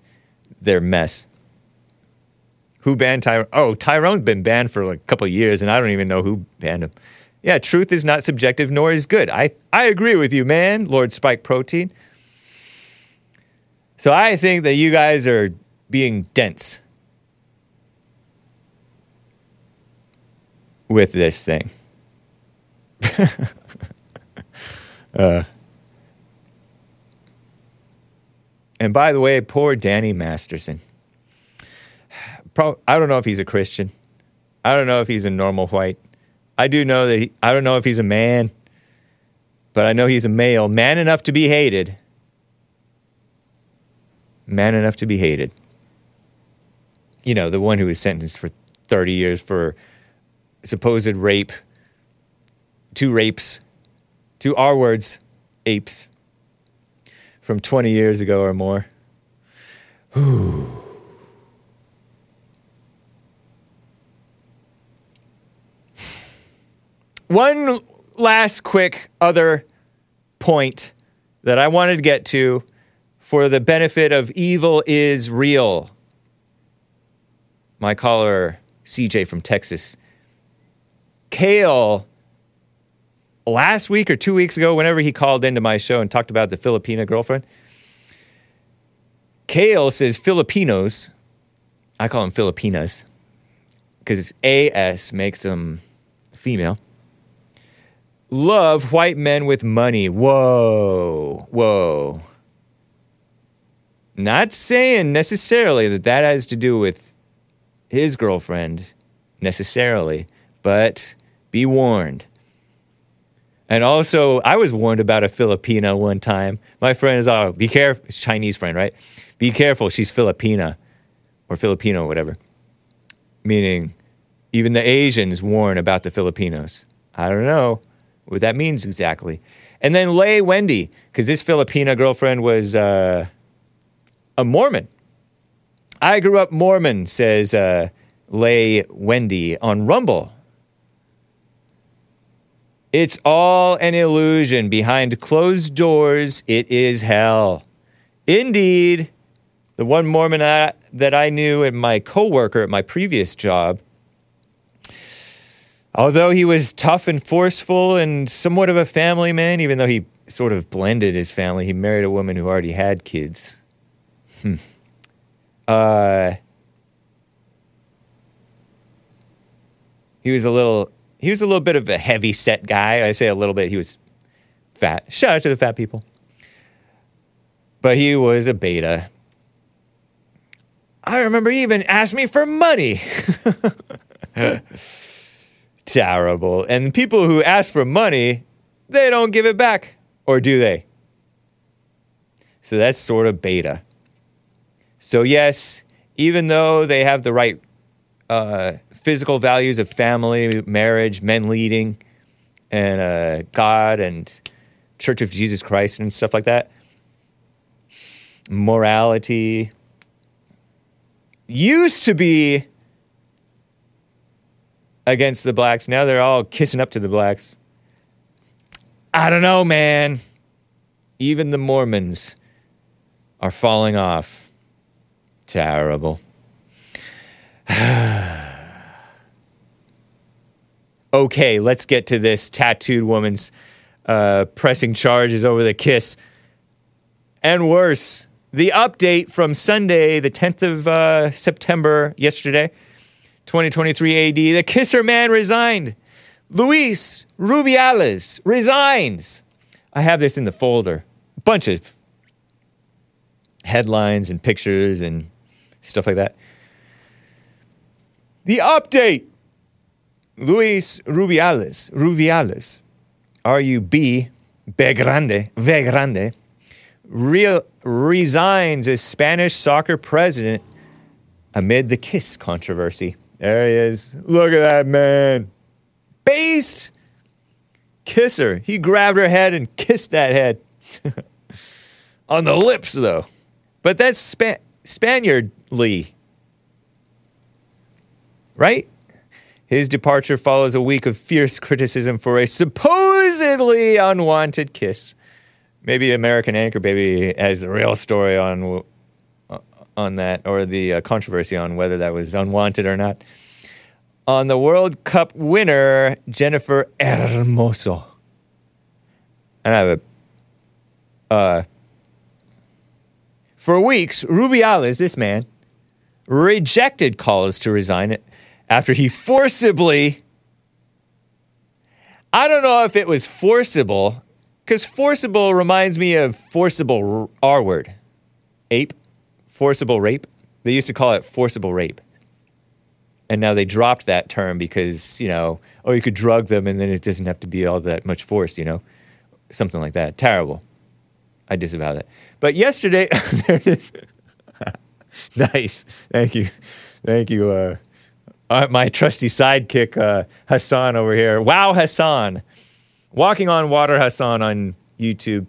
their mess. Who banned Tyrone? Oh, Tyrone's been banned for like a couple years, and I don't even know who banned him. Yeah, truth is not subjective, nor is good. I, I agree with you, man, Lord Spike Protein. So I think that you guys are being dense with this thing. uh, and by the way, poor Danny Masterson. Pro- I don't know if he's a Christian. I don't know if he's a normal white. I do know that he, I don't know if he's a man, but I know he's a male, man enough to be hated. Man enough to be hated. You know, the one who was sentenced for 30 years for supposed rape, two rapes, two our words, apes, from 20 years ago or more. Whew. One last quick other point that I wanted to get to for the benefit of evil is real. My caller, CJ from Texas. Kale, last week or two weeks ago, whenever he called into my show and talked about the Filipina girlfriend, Kale says Filipinos, I call them Filipinas, because it's AS makes them female love white men with money. Whoa, whoa. Not saying necessarily that that has to do with his girlfriend, necessarily, but be warned. And also, I was warned about a Filipina one time. My friend is, oh, be careful. Chinese friend, right? Be careful, she's Filipina or Filipino, whatever. Meaning, even the Asians warn about the Filipinos. I don't know what that means exactly. And then Lay Wendy, because this Filipina girlfriend was uh, a Mormon. I grew up Mormon, says uh, Lay Wendy on Rumble. It's all an illusion. Behind closed doors, it is hell. Indeed, the one Mormon I, that I knew and my coworker at my previous job Although he was tough and forceful and somewhat of a family man, even though he sort of blended his family, he married a woman who already had kids. Hmm. Uh, he was a little he was a little bit of a heavy set guy. I say a little bit. He was fat. Shout out to the fat people. But he was a beta. I remember he even asked me for money. terrible. And people who ask for money, they don't give it back. Or do they? So that's sort of beta. So, yes, even though they have the right uh, physical values of family, marriage, men leading, and uh, God and Church of Jesus Christ and stuff like that, morality used to be against the blacks. Now they're all kissing up to the blacks. I don't know, man. Even the Mormons are falling off. Terrible. okay, let's get to this tattooed woman's uh, pressing charges over the kiss. And worse, the update from Sunday, the 10th of uh, September, yesterday. 2023 AD, the Kisser man resigned. Luis Rubiales resigns. I have this in the folder. A bunch of headlines and pictures and stuff like that. The update Luis Rubiales, Rubiales, R U B, B grande, V grande, re- resigns as Spanish soccer president amid the kiss controversy. There he is. Look at that man. Base kisser. He grabbed her head and kissed that head. On the lips, though. But that's Span- Spaniardly. Right? His departure follows a week of fierce criticism for a supposedly unwanted kiss. Maybe American Anchor Baby has the real story on uh, on that, or the uh, controversy on whether that was unwanted or not. On the World Cup winner Jennifer Hermoso, and I have a uh, for weeks, Rubiales, this man, rejected calls to resign after he forcibly. I don't know if it was forcible, because forcible reminds me of forcible R word. Ape? Forcible rape? They used to call it forcible rape. And now they dropped that term because, you know, oh, you could drug them and then it doesn't have to be all that much force, you know? Something like that. Terrible. I disavow that. But yesterday, there it is. nice. Thank you. Thank you. Uh, uh, my trusty sidekick, uh, Hassan over here. Wow, Hassan. Walking on Water Hassan on YouTube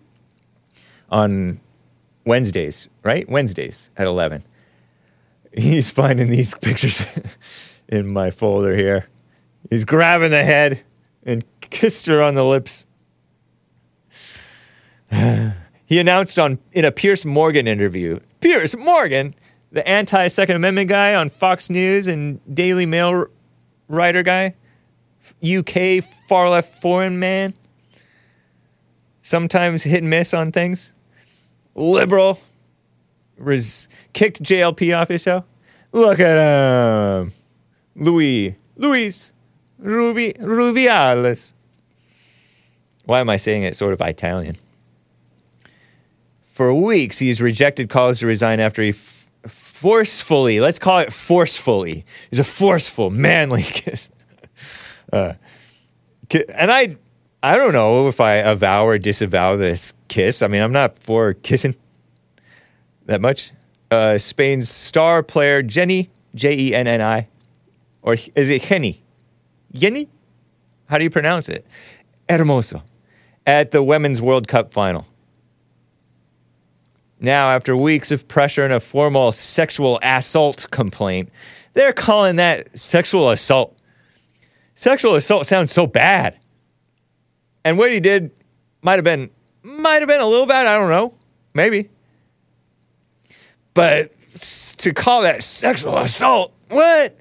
on Wednesdays, right? Wednesdays at 11. He's finding these pictures in my folder here. He's grabbing the head and kissed her on the lips. he announced on in a Piers Morgan interview. Piers Morgan, the anti Second Amendment guy on Fox News and Daily Mail writer guy, UK far left foreign man. Sometimes hit and miss on things. Liberal. Res- kicked JLP off his show. Look at him. Louis. Luis Rubi, Rubiales. Why am I saying it sort of Italian? For weeks, he's rejected calls to resign after he f- forcefully, let's call it forcefully, he's a forceful, manly kiss. Uh, and I, I don't know if I avow or disavow this kiss. I mean, I'm not for kissing that much. Uh, Spain's star player Jenny, J E N N I, or is it Henny? Yenny? How do you pronounce it? Hermoso. At the Women's World Cup final. Now, after weeks of pressure and a formal sexual assault complaint, they're calling that sexual assault. Sexual assault sounds so bad. And what he did might have been might have been a little bad, I don't know. Maybe. But to call that sexual assault, what?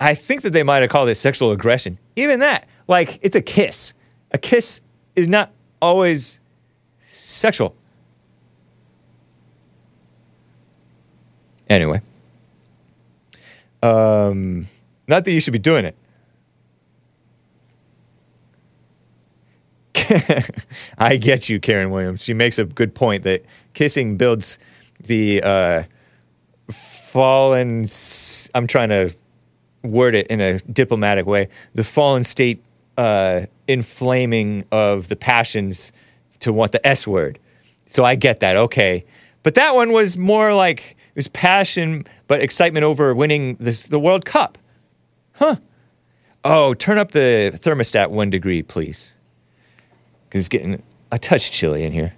I think that they might have called it sexual aggression. Even that, like it's a kiss. A kiss is not always sexual. Anyway, um, not that you should be doing it. I get you, Karen Williams. She makes a good point that kissing builds the uh, fallen. I'm trying to word it in a diplomatic way. The fallen state uh, inflaming of the passions to want the S word. So I get that. Okay, but that one was more like it was passion, but excitement over winning this, the World Cup. Huh? Oh, turn up the thermostat one degree, please because it's getting a touch chilly in here.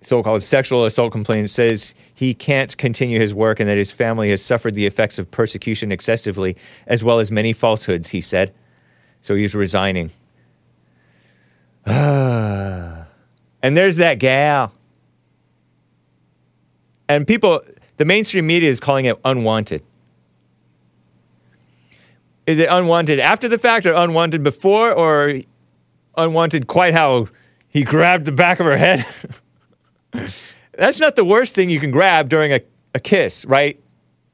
So called sexual assault complaint says he can't continue his work and that his family has suffered the effects of persecution excessively, as well as many falsehoods, he said. So he's resigning. and there's that gal. And people, the mainstream media is calling it unwanted. Is it unwanted after the fact or unwanted before or unwanted quite how he grabbed the back of her head? That's not the worst thing you can grab during a, a kiss, right?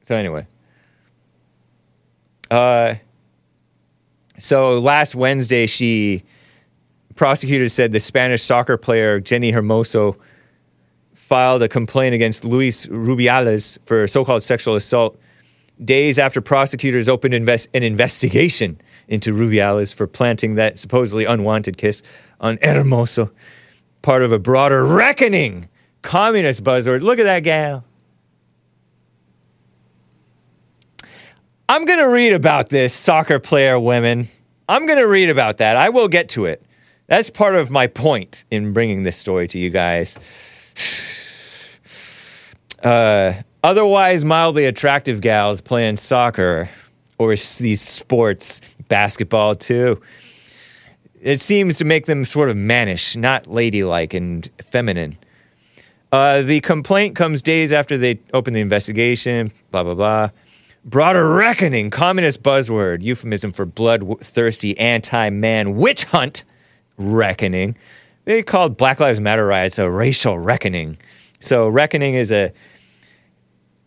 So, anyway. Uh, so last Wednesday, she prosecutors said the Spanish soccer player Jenny Hermoso filed a complaint against Luis Rubiales for so-called sexual assault days after prosecutors opened invest- an investigation into Rubiales for planting that supposedly unwanted kiss on Hermoso, part of a broader reckoning. Communist buzzword. Look at that gal. I'm going to read about this soccer player women. I'm going to read about that. I will get to it. That's part of my point in bringing this story to you guys. Uh, otherwise, mildly attractive gals playing soccer or these sports, basketball too. It seems to make them sort of mannish, not ladylike and feminine. Uh, the complaint comes days after they open the investigation, blah, blah, blah. Broader reckoning, communist buzzword, euphemism for bloodthirsty anti man witch hunt reckoning. They called Black Lives Matter riots a racial reckoning. So, reckoning is a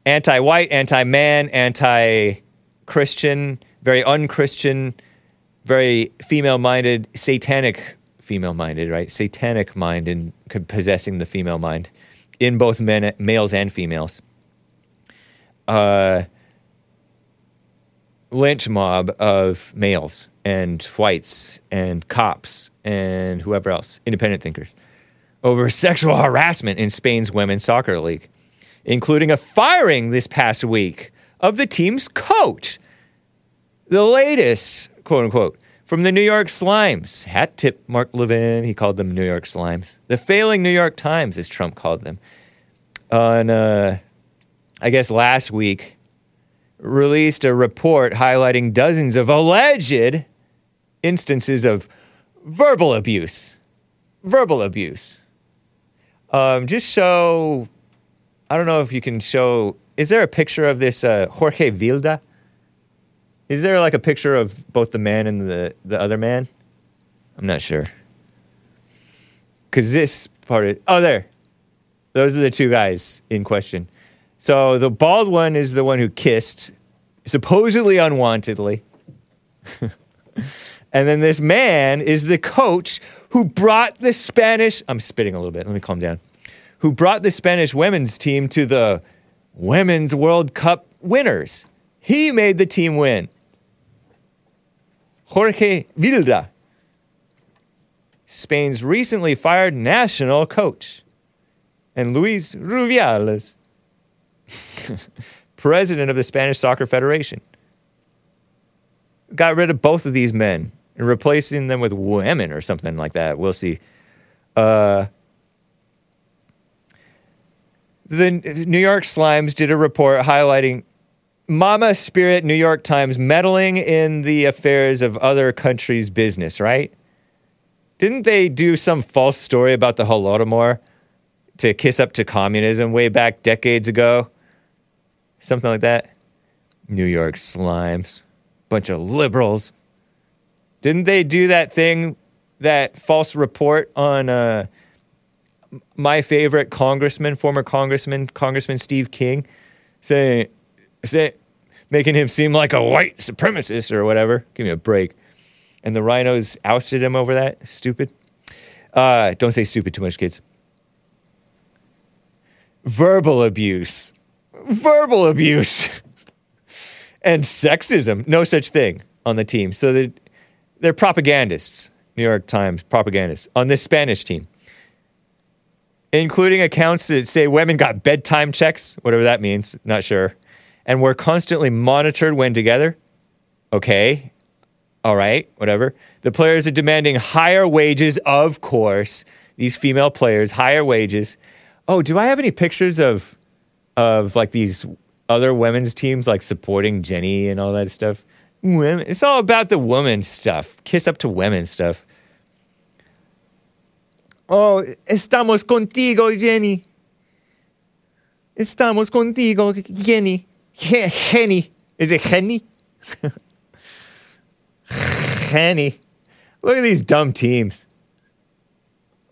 anti-white, anti-man, anti-Christian, very unchristian, very female-minded, satanic female-minded, right? Satanic mind in possessing the female mind in both men, males and females. Uh, lynch mob of males and whites and cops and whoever else, independent thinkers, over sexual harassment in Spain's women's soccer league, including a firing this past week of the team's coach. The latest, quote unquote, from the New York Slimes. Hat tip Mark Levin. He called them New York Slimes. The failing New York Times, as Trump called them. On, uh, I guess last week, released a report highlighting dozens of alleged instances of verbal abuse. Verbal abuse. Um, just show, I don't know if you can show, is there a picture of this uh, Jorge Vilda? Is there like a picture of both the man and the, the other man? I'm not sure. Because this part is, oh, there. Those are the two guys in question. So the bald one is the one who kissed, supposedly unwantedly. and then this man is the coach who brought the Spanish, I'm spitting a little bit, let me calm down, who brought the Spanish women's team to the Women's World Cup winners. He made the team win. Jorge Vilda, Spain's recently fired national coach, and Luis Rubiales, president of the Spanish Soccer Federation, got rid of both of these men and replacing them with women or something like that. We'll see. Uh, the New York Slimes did a report highlighting Mama Spirit New York Times meddling in the affairs of other countries' business, right? Didn't they do some false story about the Holodomor to kiss up to communism way back decades ago? Something like that? New York Slimes. Bunch of liberals. Didn't they do that thing, that false report on uh, my favorite congressman, former congressman, Congressman Steve King, saying, say, making him seem like a white supremacist or whatever? Give me a break. And the rhinos ousted him over that. Stupid. Uh, don't say stupid too much, kids. Verbal abuse. Verbal abuse. and sexism. No such thing on the team. So they're, they're propagandists. New York Times propagandists on this Spanish team. Including accounts that say women got bedtime checks, whatever that means, not sure, and were constantly monitored when together. Okay, all right, whatever. The players are demanding higher wages, of course. These female players, higher wages. Oh, do I have any pictures of of like these other women's teams like supporting Jenny and all that stuff? Women, it's all about the woman stuff. Kiss up to women stuff. Oh, estamos contigo, Jenny. Estamos contigo, Jenny. Jenny. Is it Jenny? Jenny. Look at these dumb teams.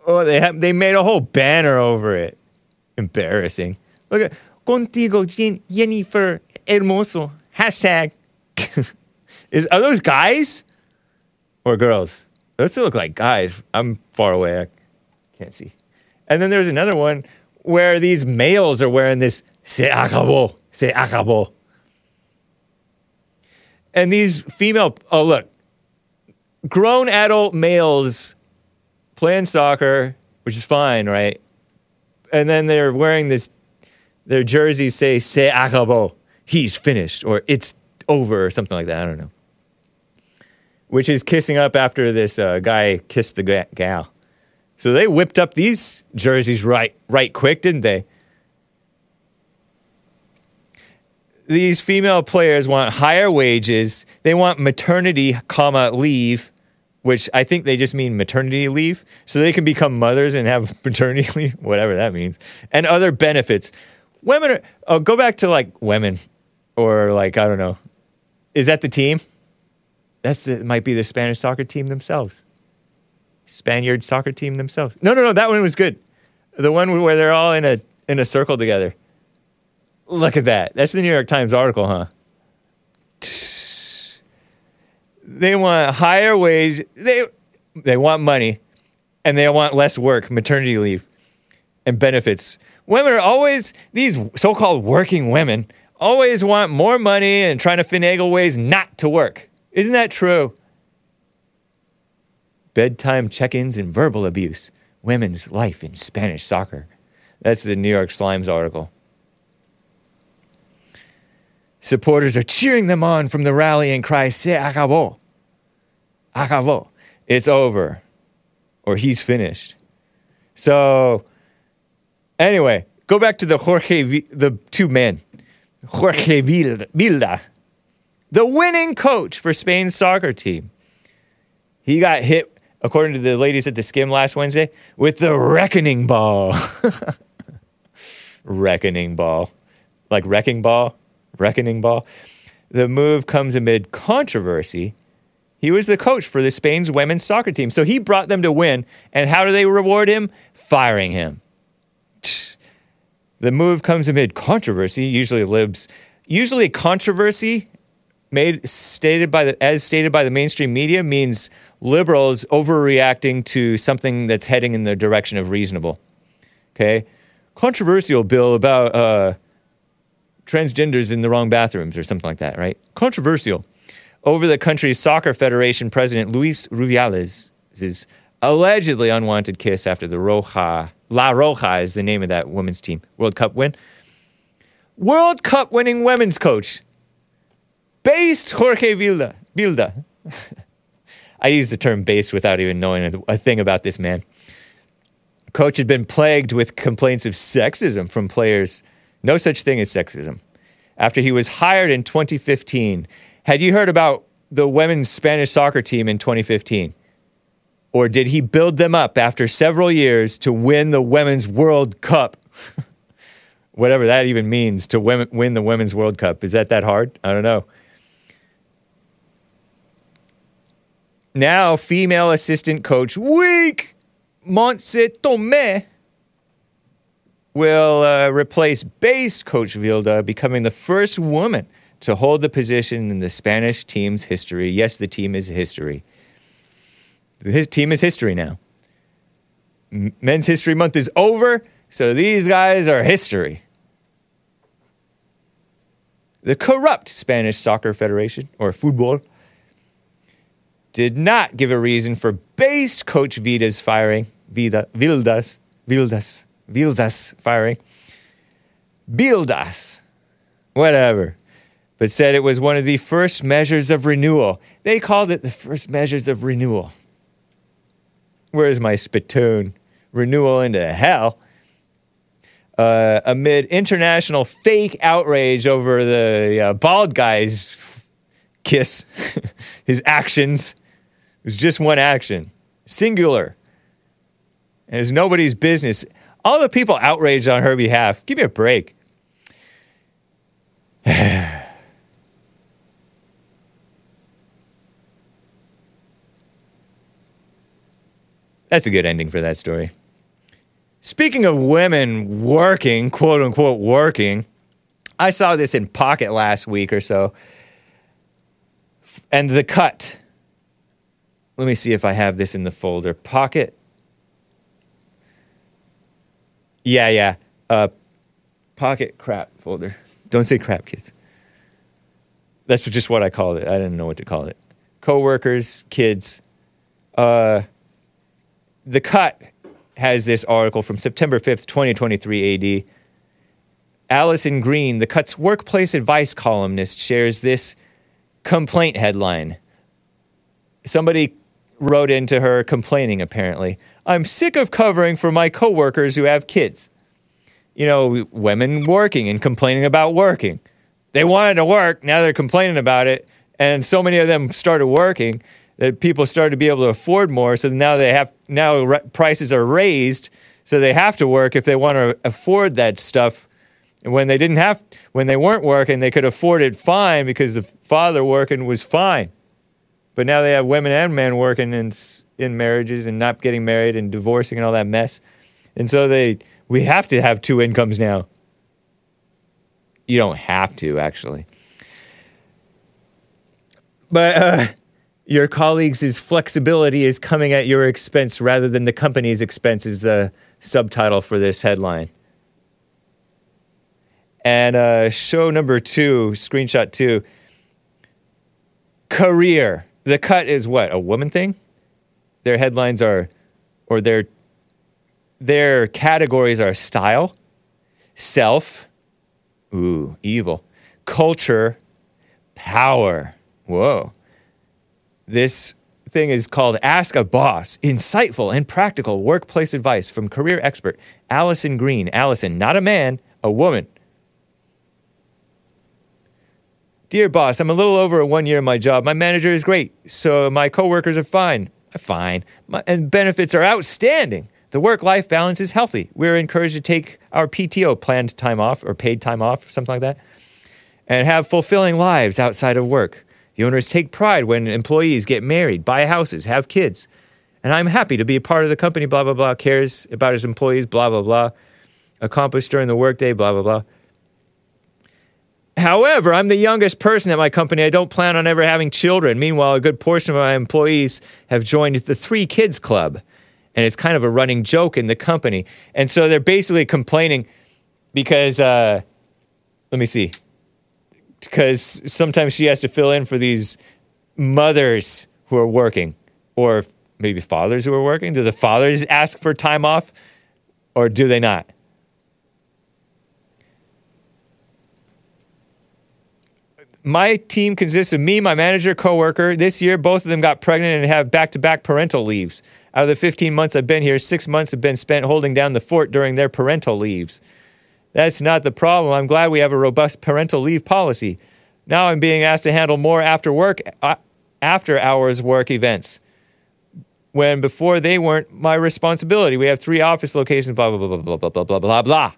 Oh, they have they made a whole banner over it. Embarrassing. Look at contigo, Jen- Jennifer Hermoso. Hashtag. Is are those guys or girls? Those look like guys. I'm far away. I can't see. And then there's another one where these males are wearing this se acabó, se acabó. And these female, oh look, grown adult males playing soccer, which is fine, right? And then they're wearing this, their jerseys say, Se acabó, he's finished, or it's over, or something like that. I don't know. Which is kissing up after this uh, guy kissed the ga- gal. So they whipped up these jerseys right, right quick, didn't they? These female players want higher wages. They want maternity, comma leave, which I think they just mean maternity leave, so they can become mothers and have maternity leave, whatever that means, and other benefits. Women are. Oh, go back to like women, or like I don't know. Is that the team? That's the might be the Spanish soccer team themselves. Spaniard soccer team themselves. No, no, no. That one was good. The one where they're all in a in a circle together. Look at that. That's the New York Times article, huh? They want higher wage. They they want money, and they want less work, maternity leave, and benefits. Women are always these so-called working women always want more money and trying to finagle ways not to work. Isn't that true? Bedtime check-ins and verbal abuse. Women's life in Spanish soccer. That's the New York Slimes article. Supporters are cheering them on from the rally and cry, Se acabó. Acabó. It's over. Or he's finished. So, anyway, go back to the Jorge, Vi- the two men. Jorge Vilda, the winning coach for Spain's soccer team. He got hit, according to the ladies at the Skimm last Wednesday, with the reckoning ball. reckoning ball. Like wrecking ball? Reckoning ball. The move comes amid controversy. He was the coach for the Spain's women's soccer team. So he brought them to win. And how do they reward him? Firing him. The move comes amid controversy. Usually libs, usually controversy made stated by the as stated by the mainstream media means liberals overreacting to something that's heading in the direction of reasonable. Okay, controversial bill about uh, transgenders in the wrong bathrooms or something like that, right? Controversial. Over the country's soccer federation president Luis Rubiales' allegedly unwanted kiss after the Roja, La Roja is the name of that women's team World Cup win. World Cup winning women's coach, based Jorge Vilda. Vilda. I use the term based without even knowing a, a thing about this man. Coach had been plagued with complaints of sexism from players. No such thing as sexism. After he was hired in 2015, had you heard about the women's Spanish soccer team in 2015? Or did he build them up after several years to win the Women's World Cup? Whatever that even means to win, win the Women's World Cup. Is that that hard? I don't know. Now, female assistant coach Week Montse Tomé will uh, replace based coach Vilda, becoming the first woman to hold the position in the Spanish team's history. Yes, the team is history. His team is history now. Men's History Month is over, so these guys are history. The corrupt Spanish Soccer Federation, or football, did not give a reason for based coach Vida's firing. Vida, Vildas, Vildas, Vildas firing. Bildas, whatever, but said it was one of the first measures of renewal. They called it the first measures of renewal. Where's my spittoon? Renewal into hell. Uh, amid international fake outrage over the uh, bald guy's kiss, his actions. It was just one action, singular. And it's nobody's business. All the people outraged on her behalf, give me a break. That's a good ending for that story. Speaking of women working, quote unquote working, I saw this in Pocket last week or so. And the cut. Let me see if I have this in the folder. Pocket. Yeah, yeah. Uh, pocket crap folder. Don't say crap, kids. That's just what I called it. I didn't know what to call it. Coworkers, kids. Uh, The Cut has this article from September 5th, 2023 AD. Alison Green, The Cut's workplace advice columnist, shares this complaint headline. Somebody wrote into her complaining, apparently. I'm sick of covering for my coworkers who have kids. You know, women working and complaining about working. They wanted to work, now they're complaining about it. And so many of them started working that people started to be able to afford more. So now they have, now re- prices are raised. So they have to work if they want to afford that stuff. And when they didn't have, when they weren't working, they could afford it fine because the father working was fine. But now they have women and men working in in marriages and not getting married and divorcing and all that mess. And so they we have to have two incomes now. You don't have to actually. But uh, your colleagues' flexibility is coming at your expense rather than the company's expense is the subtitle for this headline. And uh, show number two, screenshot two. Career. The cut is what? A woman thing? Their headlines are, or their their categories are style, self, ooh, evil, culture, power. Whoa. This thing is called Ask a Boss Insightful and Practical Workplace Advice from career expert Alison Green. Alison, not a man, a woman. Dear boss, I'm a little over a one year in my job. My manager is great, so my coworkers are fine. Fine. My, and benefits are outstanding. The work life balance is healthy. We're encouraged to take our PTO, planned time off, or paid time off, something like that, and have fulfilling lives outside of work. The owners take pride when employees get married, buy houses, have kids. And I'm happy to be a part of the company, blah, blah, blah, cares about his employees, blah, blah, blah, accomplished during the workday, blah, blah, blah. However, I'm the youngest person at my company. I don't plan on ever having children. Meanwhile, a good portion of my employees have joined the Three Kids Club, and it's kind of a running joke in the company. And so they're basically complaining because, uh, let me see, because sometimes she has to fill in for these mothers who are working, or maybe fathers who are working. Do the fathers ask for time off, or do they not? my team consists of me, my manager, coworker. This year, both of them got pregnant and have back-to-back parental leaves. Out of the 15 months I've been here, six months have been spent holding down the fort during their parental leaves. That's not the problem. I'm glad we have a robust parental leave policy. Now I'm being asked to handle more after work, uh, after hours work events. When before they weren't my responsibility. We have three office locations, blah, blah, blah, blah, blah, blah, blah, blah, blah.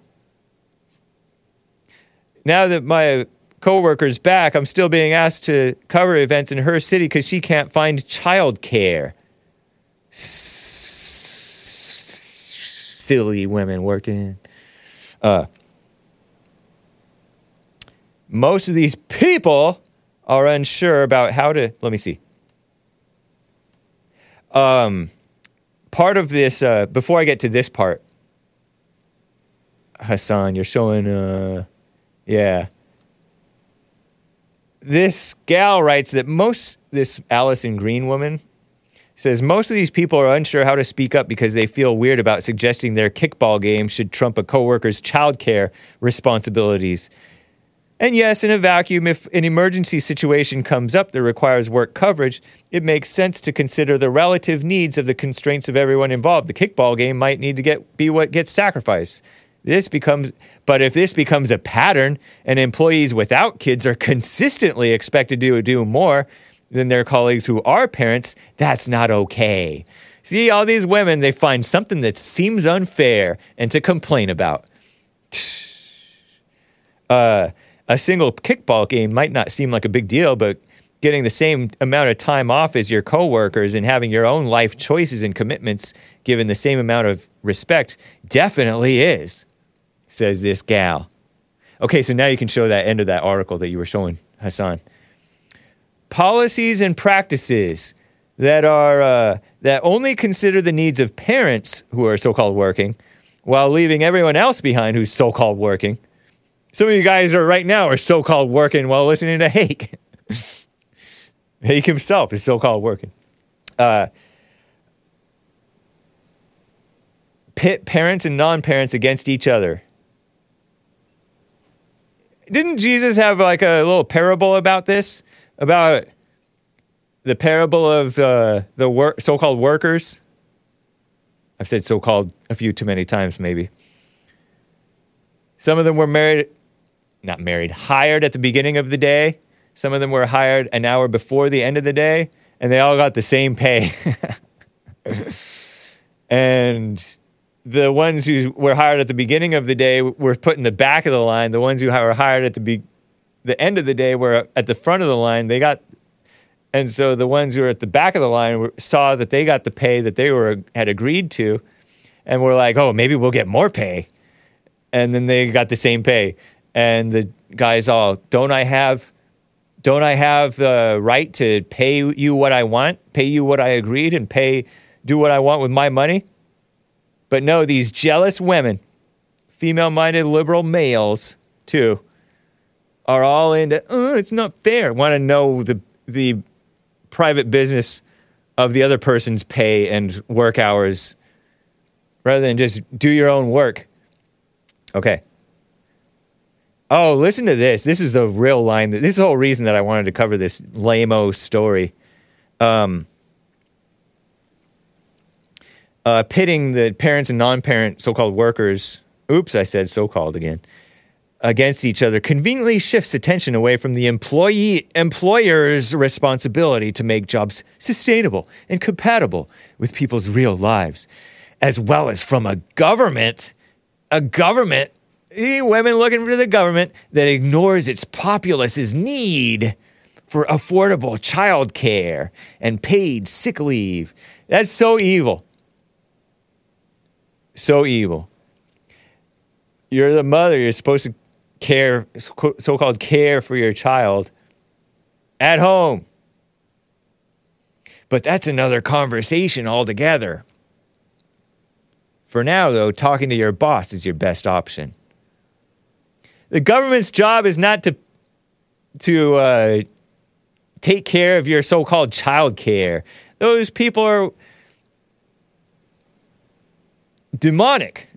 Now that my coworker's back, I'm still being asked to cover events in her city because she can't find childcare. Silly women working. Uh, most of these people are unsure about how to. Let me see. Um, part of this, uh, before I get to this part, Hassan, you're showing, uh, yeah this gal writes that most this Alison Green woman says most of these people are unsure how to speak up because they feel weird about suggesting their kickball game should trump a coworker's childcare responsibilities. And yes, in a vacuum, if an emergency situation comes up that requires work coverage, it makes sense to consider the relative needs of the constraints of everyone involved. The kickball game might need to get be what gets sacrificed. This becomes but if this becomes a pattern and employees without kids are consistently expected to do more than their colleagues who are parents, that's not okay. See, all these women, they find something that seems unfair and to complain about. Uh, a single kickball game might not seem like a big deal, but getting the same amount of time off as your coworkers and having your own life choices and commitments given the same amount of respect definitely is says this gal. Okay, so now you can show that end of that article that you were showing, Hassan. Policies and practices that are uh, that only consider the needs of parents who are so-called working, while leaving everyone else behind who's so-called working. Some of you guys are right now are so-called working while listening to Hake. Hake himself is so-called working. Uh, pit parents and non parents against each other. Didn't Jesus have like a little parable about this? About the parable of uh, the wor- so called workers? I've said so called a few too many times, maybe. Some of them were married, not married, hired at the beginning of the day. Some of them were hired an hour before the end of the day, and they all got the same pay. and the ones who were hired at the beginning of the day were put in the back of the line. The ones who were hired at the be- the end of the day were at the front of the line. They got, and so the ones who were at the back of the line were, saw that they got the pay that they were had agreed to, and were like, "Oh, maybe we'll get more pay," and then they got the same pay. And the guys all, "Don't I have?" Don't I have the right to pay you what I want, pay you what I agreed, and pay do what I want with my money? But no, these jealous women, female minded liberal males, too, are all into, oh, it's not fair. Want to know the, the private business of the other person's pay and work hours rather than just do your own work. Okay. Oh, listen to this. This is the real line. This is the whole reason that I wanted to cover this lame story. Um, uh, pitting the parents and non-parent so-called workers oops i said so-called again against each other conveniently shifts attention away from the employee employer's responsibility to make jobs sustainable and compatible with people's real lives as well as from a government a government eh, women looking for the government that ignores its populace's need for affordable child care and paid sick leave that's so evil so evil. You're the mother, you're supposed to care, so called care for your child at home. But that's another conversation altogether. For now, though, talking to your boss is your best option. The government's job is not to, to uh, take care of your so called child care. Those people are demonic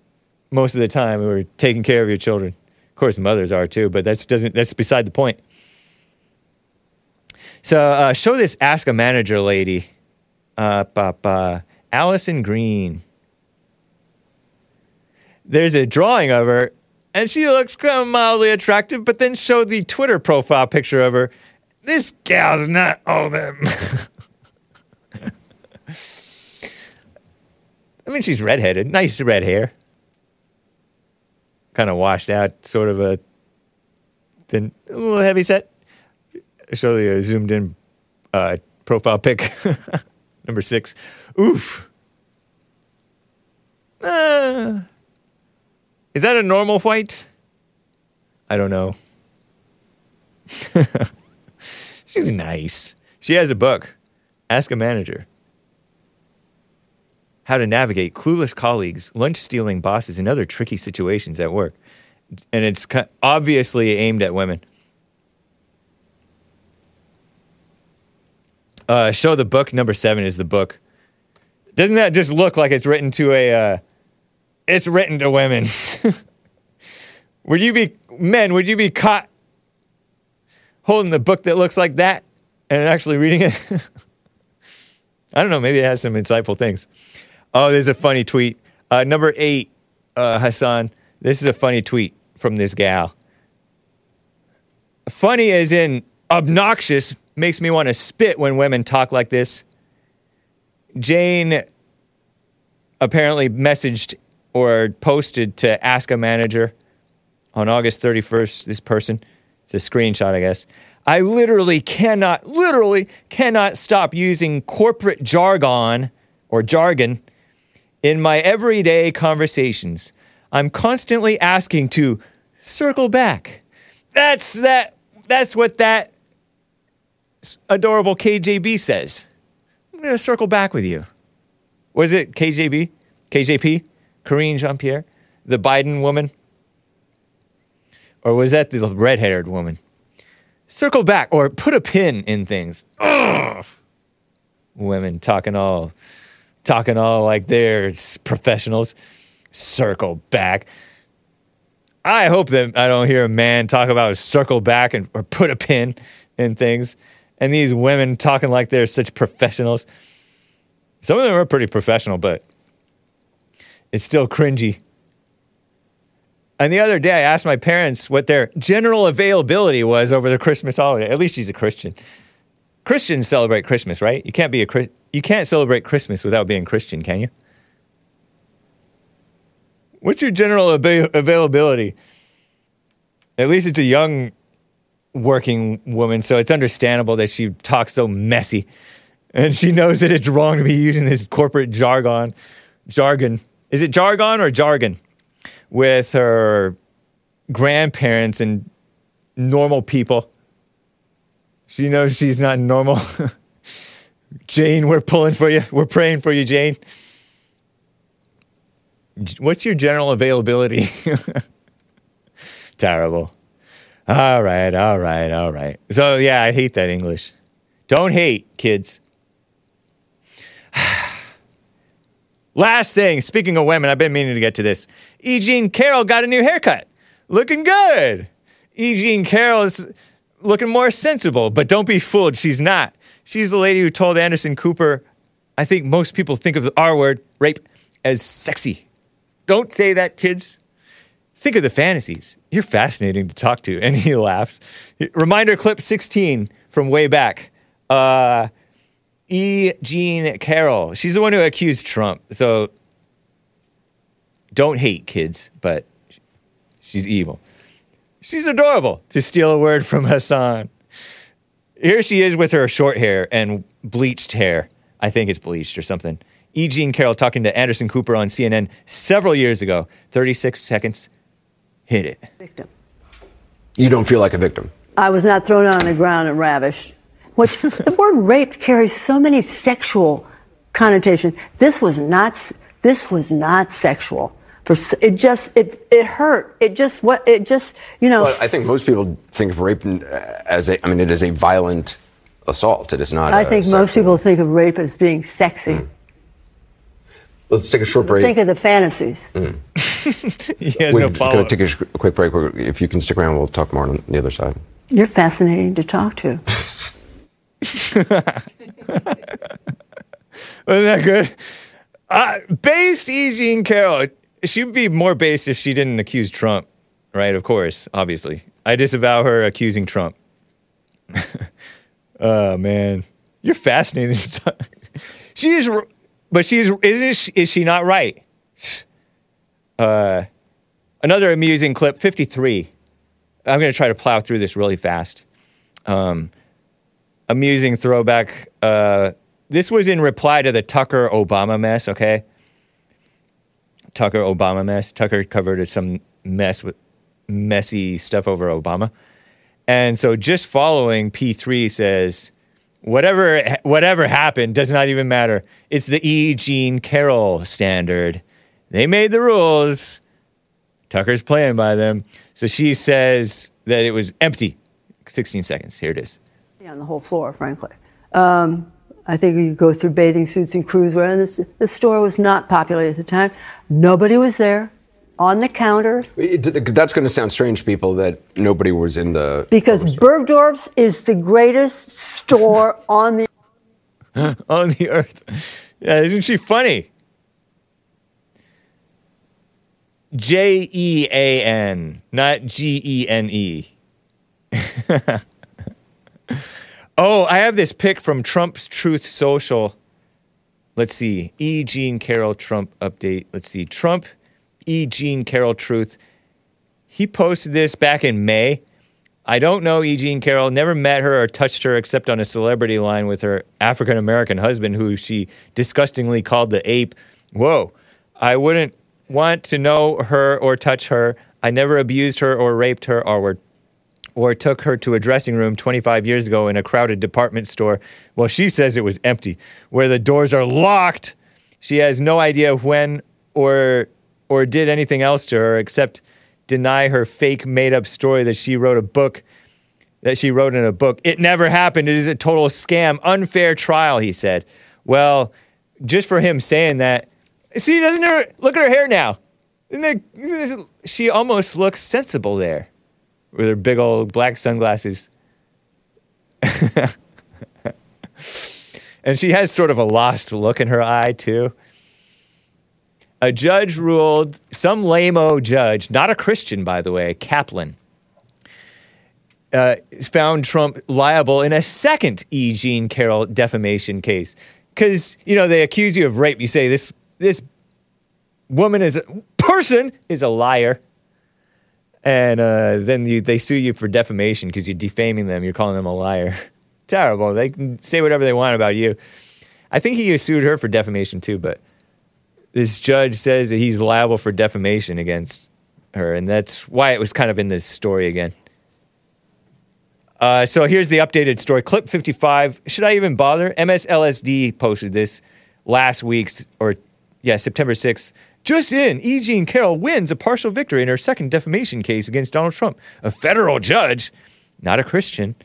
most of the time who are taking care of your children. Of course, mothers are too, but that's doesn't that's beside the point. So uh, show this ask a manager lady, uh, uh, Alison Green. There's a drawing of her, and she looks kind of mildly attractive. But then show the Twitter profile picture of her. This gal's not all them. I mean, she's redheaded, nice red hair, kind of washed out, sort of a thin, a little heavy set. Show the a zoomed in uh, profile pic, number six. Oof. Uh, is that a normal white? I don't know. She's nice. She has a book. Ask a manager how to navigate clueless colleagues, lunch stealing bosses, and other tricky situations at work. And it's obviously aimed at women. Uh, show the book. Number seven is the book. Doesn't that just look like it's written to a? Uh, it's written to women. would you be men? Would you be caught holding the book that looks like that and actually reading it? I don't know. Maybe it has some insightful things. Oh, there's a funny tweet. Uh, number eight, uh, Hassan. This is a funny tweet from this gal. Funny as in obnoxious, makes me want to spit when women talk like this. Jane apparently messaged or posted to ask a manager on August 31st. This person, it's a screenshot, I guess. I literally cannot, literally cannot stop using corporate jargon or jargon in my everyday conversations, I'm constantly asking to circle back. That's that that's what that adorable KJB says. I'm to circle back with you. Was it KJB? KJP? Karine Jean Pierre? The Biden woman? Or was that the red haired woman? Circle back or put a pin in things. Ugh. Women talking all talking all like they're professionals. Circle back. I hope that I don't hear a man talk about circle back and or put a pin in things, and these women talking like they're such professionals. Some of them are pretty professional, but it's still cringy. And the other day, I asked my parents what their general availability was over the Christmas holiday. At least she's a Christian. Christians celebrate Christmas, right? You can't be a you can't celebrate Christmas without being Christian, can you? What's your general ava- availability? At least it's a young working woman, so it's understandable that she talks so messy. And she knows that it's wrong to be using this corporate jargon. Jargon. Is it jargon or jargon? With her grandparents and normal people. She knows she's not normal. Jane, we're pulling for you. We're praying for you, Jane. What's your general availability? Terrible. All right, all right, all right. So, yeah, I hate that English. Don't hate, kids. Last thing, speaking of women, I've been meaning to get to this. E. Jean Carroll got a new haircut. Looking good. E. Jean Carroll is looking more sensible, but don't be fooled. She's not. She's the lady who told Anderson Cooper, I think most people think of the R word, rape, as sexy. Don't say that, kids. Think of the fantasies. You're fascinating to talk to. And he laughs. Reminder clip 16 from way back. Uh, E. Jean Carroll. She's the one who accused Trump. So don't hate kids, but she's evil. She's adorable, to steal a word from Hassan. Here she is with her short hair and bleached hair. I think it's bleached or something. E. Jean Carroll talking to Anderson Cooper on CNN several years ago. 36 seconds. Hit it. Victim. You don't feel like a victim. I was not thrown on the ground and ravished. Which the word rape carries so many sexual connotations. This was not. This was not sexual. It just it it hurt. It just what it just you know. Well, I think most people think of rape as a. I mean, it is a violent assault. It is not. I a think sexual- most people think of rape as being sexy. Let's take a short break. Think of the fantasies. Mm. He has We're no going follow-up. to take a quick break. If you can stick around, we'll talk more on the other side. You're fascinating to talk to. Wasn't that good? Uh, based E. Jean Carroll. She'd be more based if she didn't accuse Trump, right? Of course, obviously. I disavow her accusing Trump. oh, man. You're fascinating. she is, but she is, is, she, is she not right? Uh, another amusing clip 53. I'm going to try to plow through this really fast. Um, amusing throwback. Uh, this was in reply to the Tucker Obama mess, okay? Tucker Obama mess. Tucker covered some mess with messy stuff over Obama. And so just following P3 says, whatever whatever happened does not even matter. It's the E. Jean Carroll standard. They made the rules. Tucker's playing by them. So she says that it was empty. 16 seconds. Here it is. On the whole floor, frankly. Um, I think you go through bathing suits and cruise wear, and this, the store was not populated at the time. Nobody was there on the counter It- That's going to sound strange, people, that nobody was in the. because Bergdorf's is the greatest store on the. on the earth. Yeah, isn't she funny? J E A N, not G E N E. Oh, I have this pic from Trump's Truth Social. Let's see. E. Jean Carroll Trump update. Let's see. Trump, E. Jean Carroll Truth. He posted this back in May. I don't know E. Jean Carroll, never met her or touched her except on a celebrity line with her African American husband, who she disgustingly called the ape. Whoa. I wouldn't want to know her or touch her. I never abused her or raped her or or took her to a dressing room 25 years ago in a crowded department store. Well, she says it was empty, where the doors are locked. She has no idea when or or did anything else to her except deny her fake made up story that she wrote a book that she wrote in a book. It never happened. It is a total scam, unfair trial, he said. Well, just for him saying that, see, doesn't her look at her hair now? And then she almost looks sensible there with her big old black sunglasses. and she has sort of a lost look in her eye, too. A judge ruled, some lame judge, not a Christian, by the way, Kaplan, uh, found Trump liable in a second E. Jean Carroll defamation case. Because, you know, they accuse you of rape. You say this, this woman is a person is a liar. And uh, then you, they sue you for defamation because you're defaming them. You're calling them a liar. Terrible. They can say whatever they want about you. I think he sued her for defamation too, but this judge says that he's liable for defamation against her, and that's why it was kind of in this story again. Uh, so here's the updated story. Clip 55. Should I even bother? MSLSD posted this last week's, or yeah, September 6th. Just in, E. Jean Carroll wins a partial victory in her second defamation case against Donald Trump. A federal judge, not a Christian,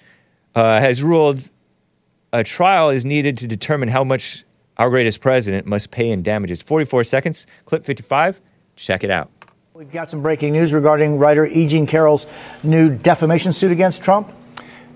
uh, has ruled a trial is needed to determine how much our greatest president must pay in damages. 44 seconds, clip 55. Check it out. We've got some breaking news regarding writer E. Jean Carroll's new defamation suit against Trump.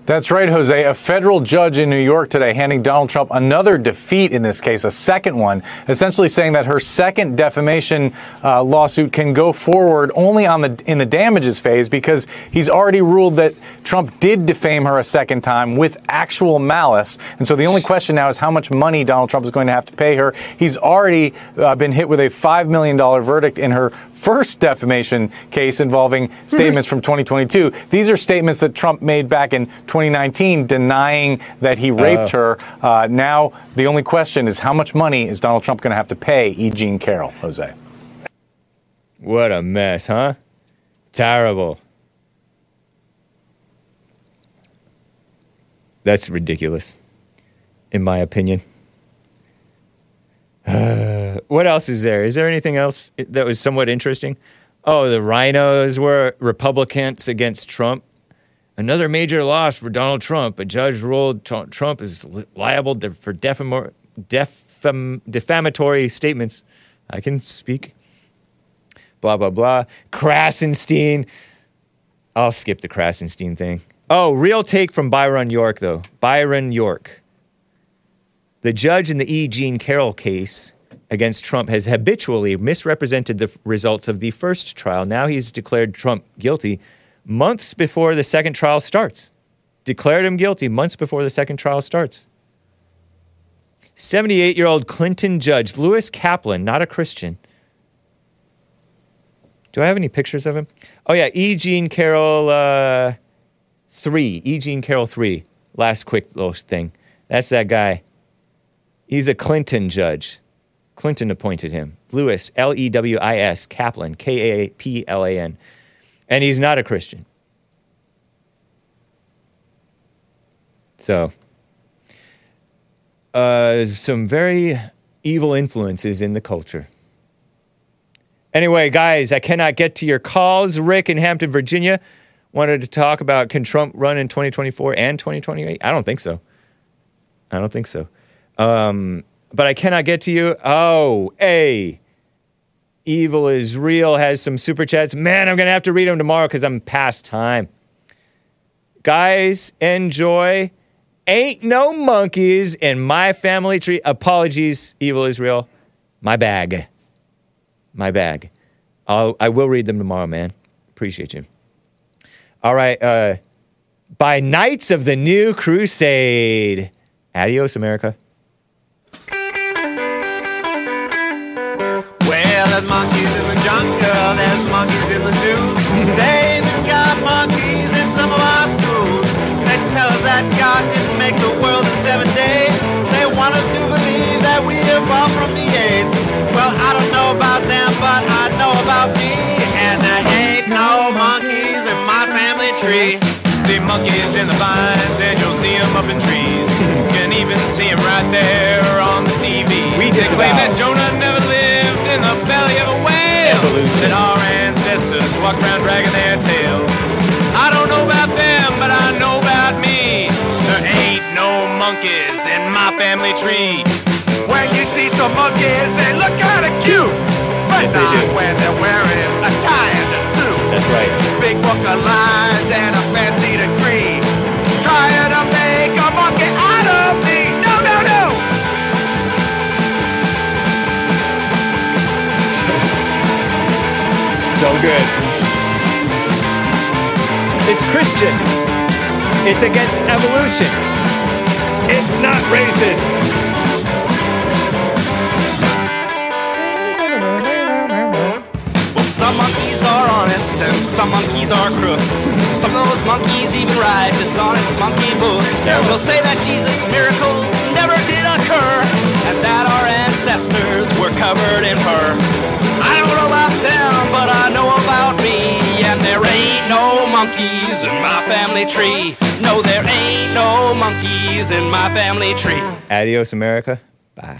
That's right, Jose. A federal judge in New York today handing Donald Trump another defeat in this case, a second one, essentially saying that her second defamation uh, lawsuit can go forward only on the in the damages phase because he's already ruled that Trump did defame her a second time with actual malice. And so the only question now is how much money Donald Trump is going to have to pay her. He's already uh, been hit with a $5 million verdict in her first defamation case involving statements from 2022. These are statements that Trump made back in 2019 denying that he raped her. Uh, now, the only question is how much money is Donald Trump going to have to pay E. Jean Carroll, Jose? What a mess, huh? Terrible. That's ridiculous, in my opinion. what else is there? Is there anything else that was somewhat interesting? Oh, the rhinos were Republicans against Trump. Another major loss for Donald Trump. A judge ruled Tr- Trump is li- liable for defam- defamatory statements. I can speak. Blah, blah, blah. Krassenstein. I'll skip the Krassenstein thing. Oh, real take from Byron York, though. Byron York. The judge in the E. Jean Carroll case against Trump has habitually misrepresented the results of the first trial. Now he's declared Trump guilty months before the second trial starts. Declared him guilty months before the second trial starts. 78 year old Clinton judge Lewis Kaplan, not a Christian. Do I have any pictures of him? Oh, yeah, E. Jean Carroll uh, 3. E. Jean Carroll 3. Last quick little thing. That's that guy. He's a Clinton judge. Clinton appointed him. Lewis, L E W I S, Kaplan, K A P L A N. And he's not a Christian. So, uh, some very evil influences in the culture. Anyway, guys, I cannot get to your calls. Rick in Hampton, Virginia wanted to talk about can Trump run in 2024 and 2028? I don't think so. I don't think so. Um, but I cannot get to you. Oh, A. Evil is real has some super chats. Man, I'm going to have to read them tomorrow because I'm past time. Guys, enjoy. Ain't no monkeys in my family tree. Apologies, Evil is real. My bag. My bag. I'll, I will read them tomorrow, man. Appreciate you. All right. Uh, by Knights of the New Crusade. Adios, America. There's monkeys in the jungle, there's monkeys in the zoo. They even got monkeys in some of our schools. They tell us that God didn't make the world in seven days. They want us to believe that we evolved from the apes. Well, I don't know about them, but I know about me. And there ain't no monkeys in my family tree. The monkeys in the vines, and you'll see them up in trees. You can even see them right there on the TV. We they claim that Jonah never lived in the belly of a whale. Evolution. That our ancestors walked around dragging their tails. I don't know about them, but I know about me. There ain't no monkeys in my family tree. When you see some monkeys, they look kinda cute. but Yes, not when they're wearing a tie and a suit. That's right. Big book of lies and a So good. It's Christian. It's against evolution. It's not racist. Well, some monkeys are honest and some monkeys are crooks. Some of those monkeys even write dishonest monkey books. We'll say that Jesus' miracles never did occur and that our ancestors were covered in fur. I don't know about them, but I know about me. And there ain't no monkeys in my family tree. No, there ain't no monkeys in my family tree. Adios, America. Bye.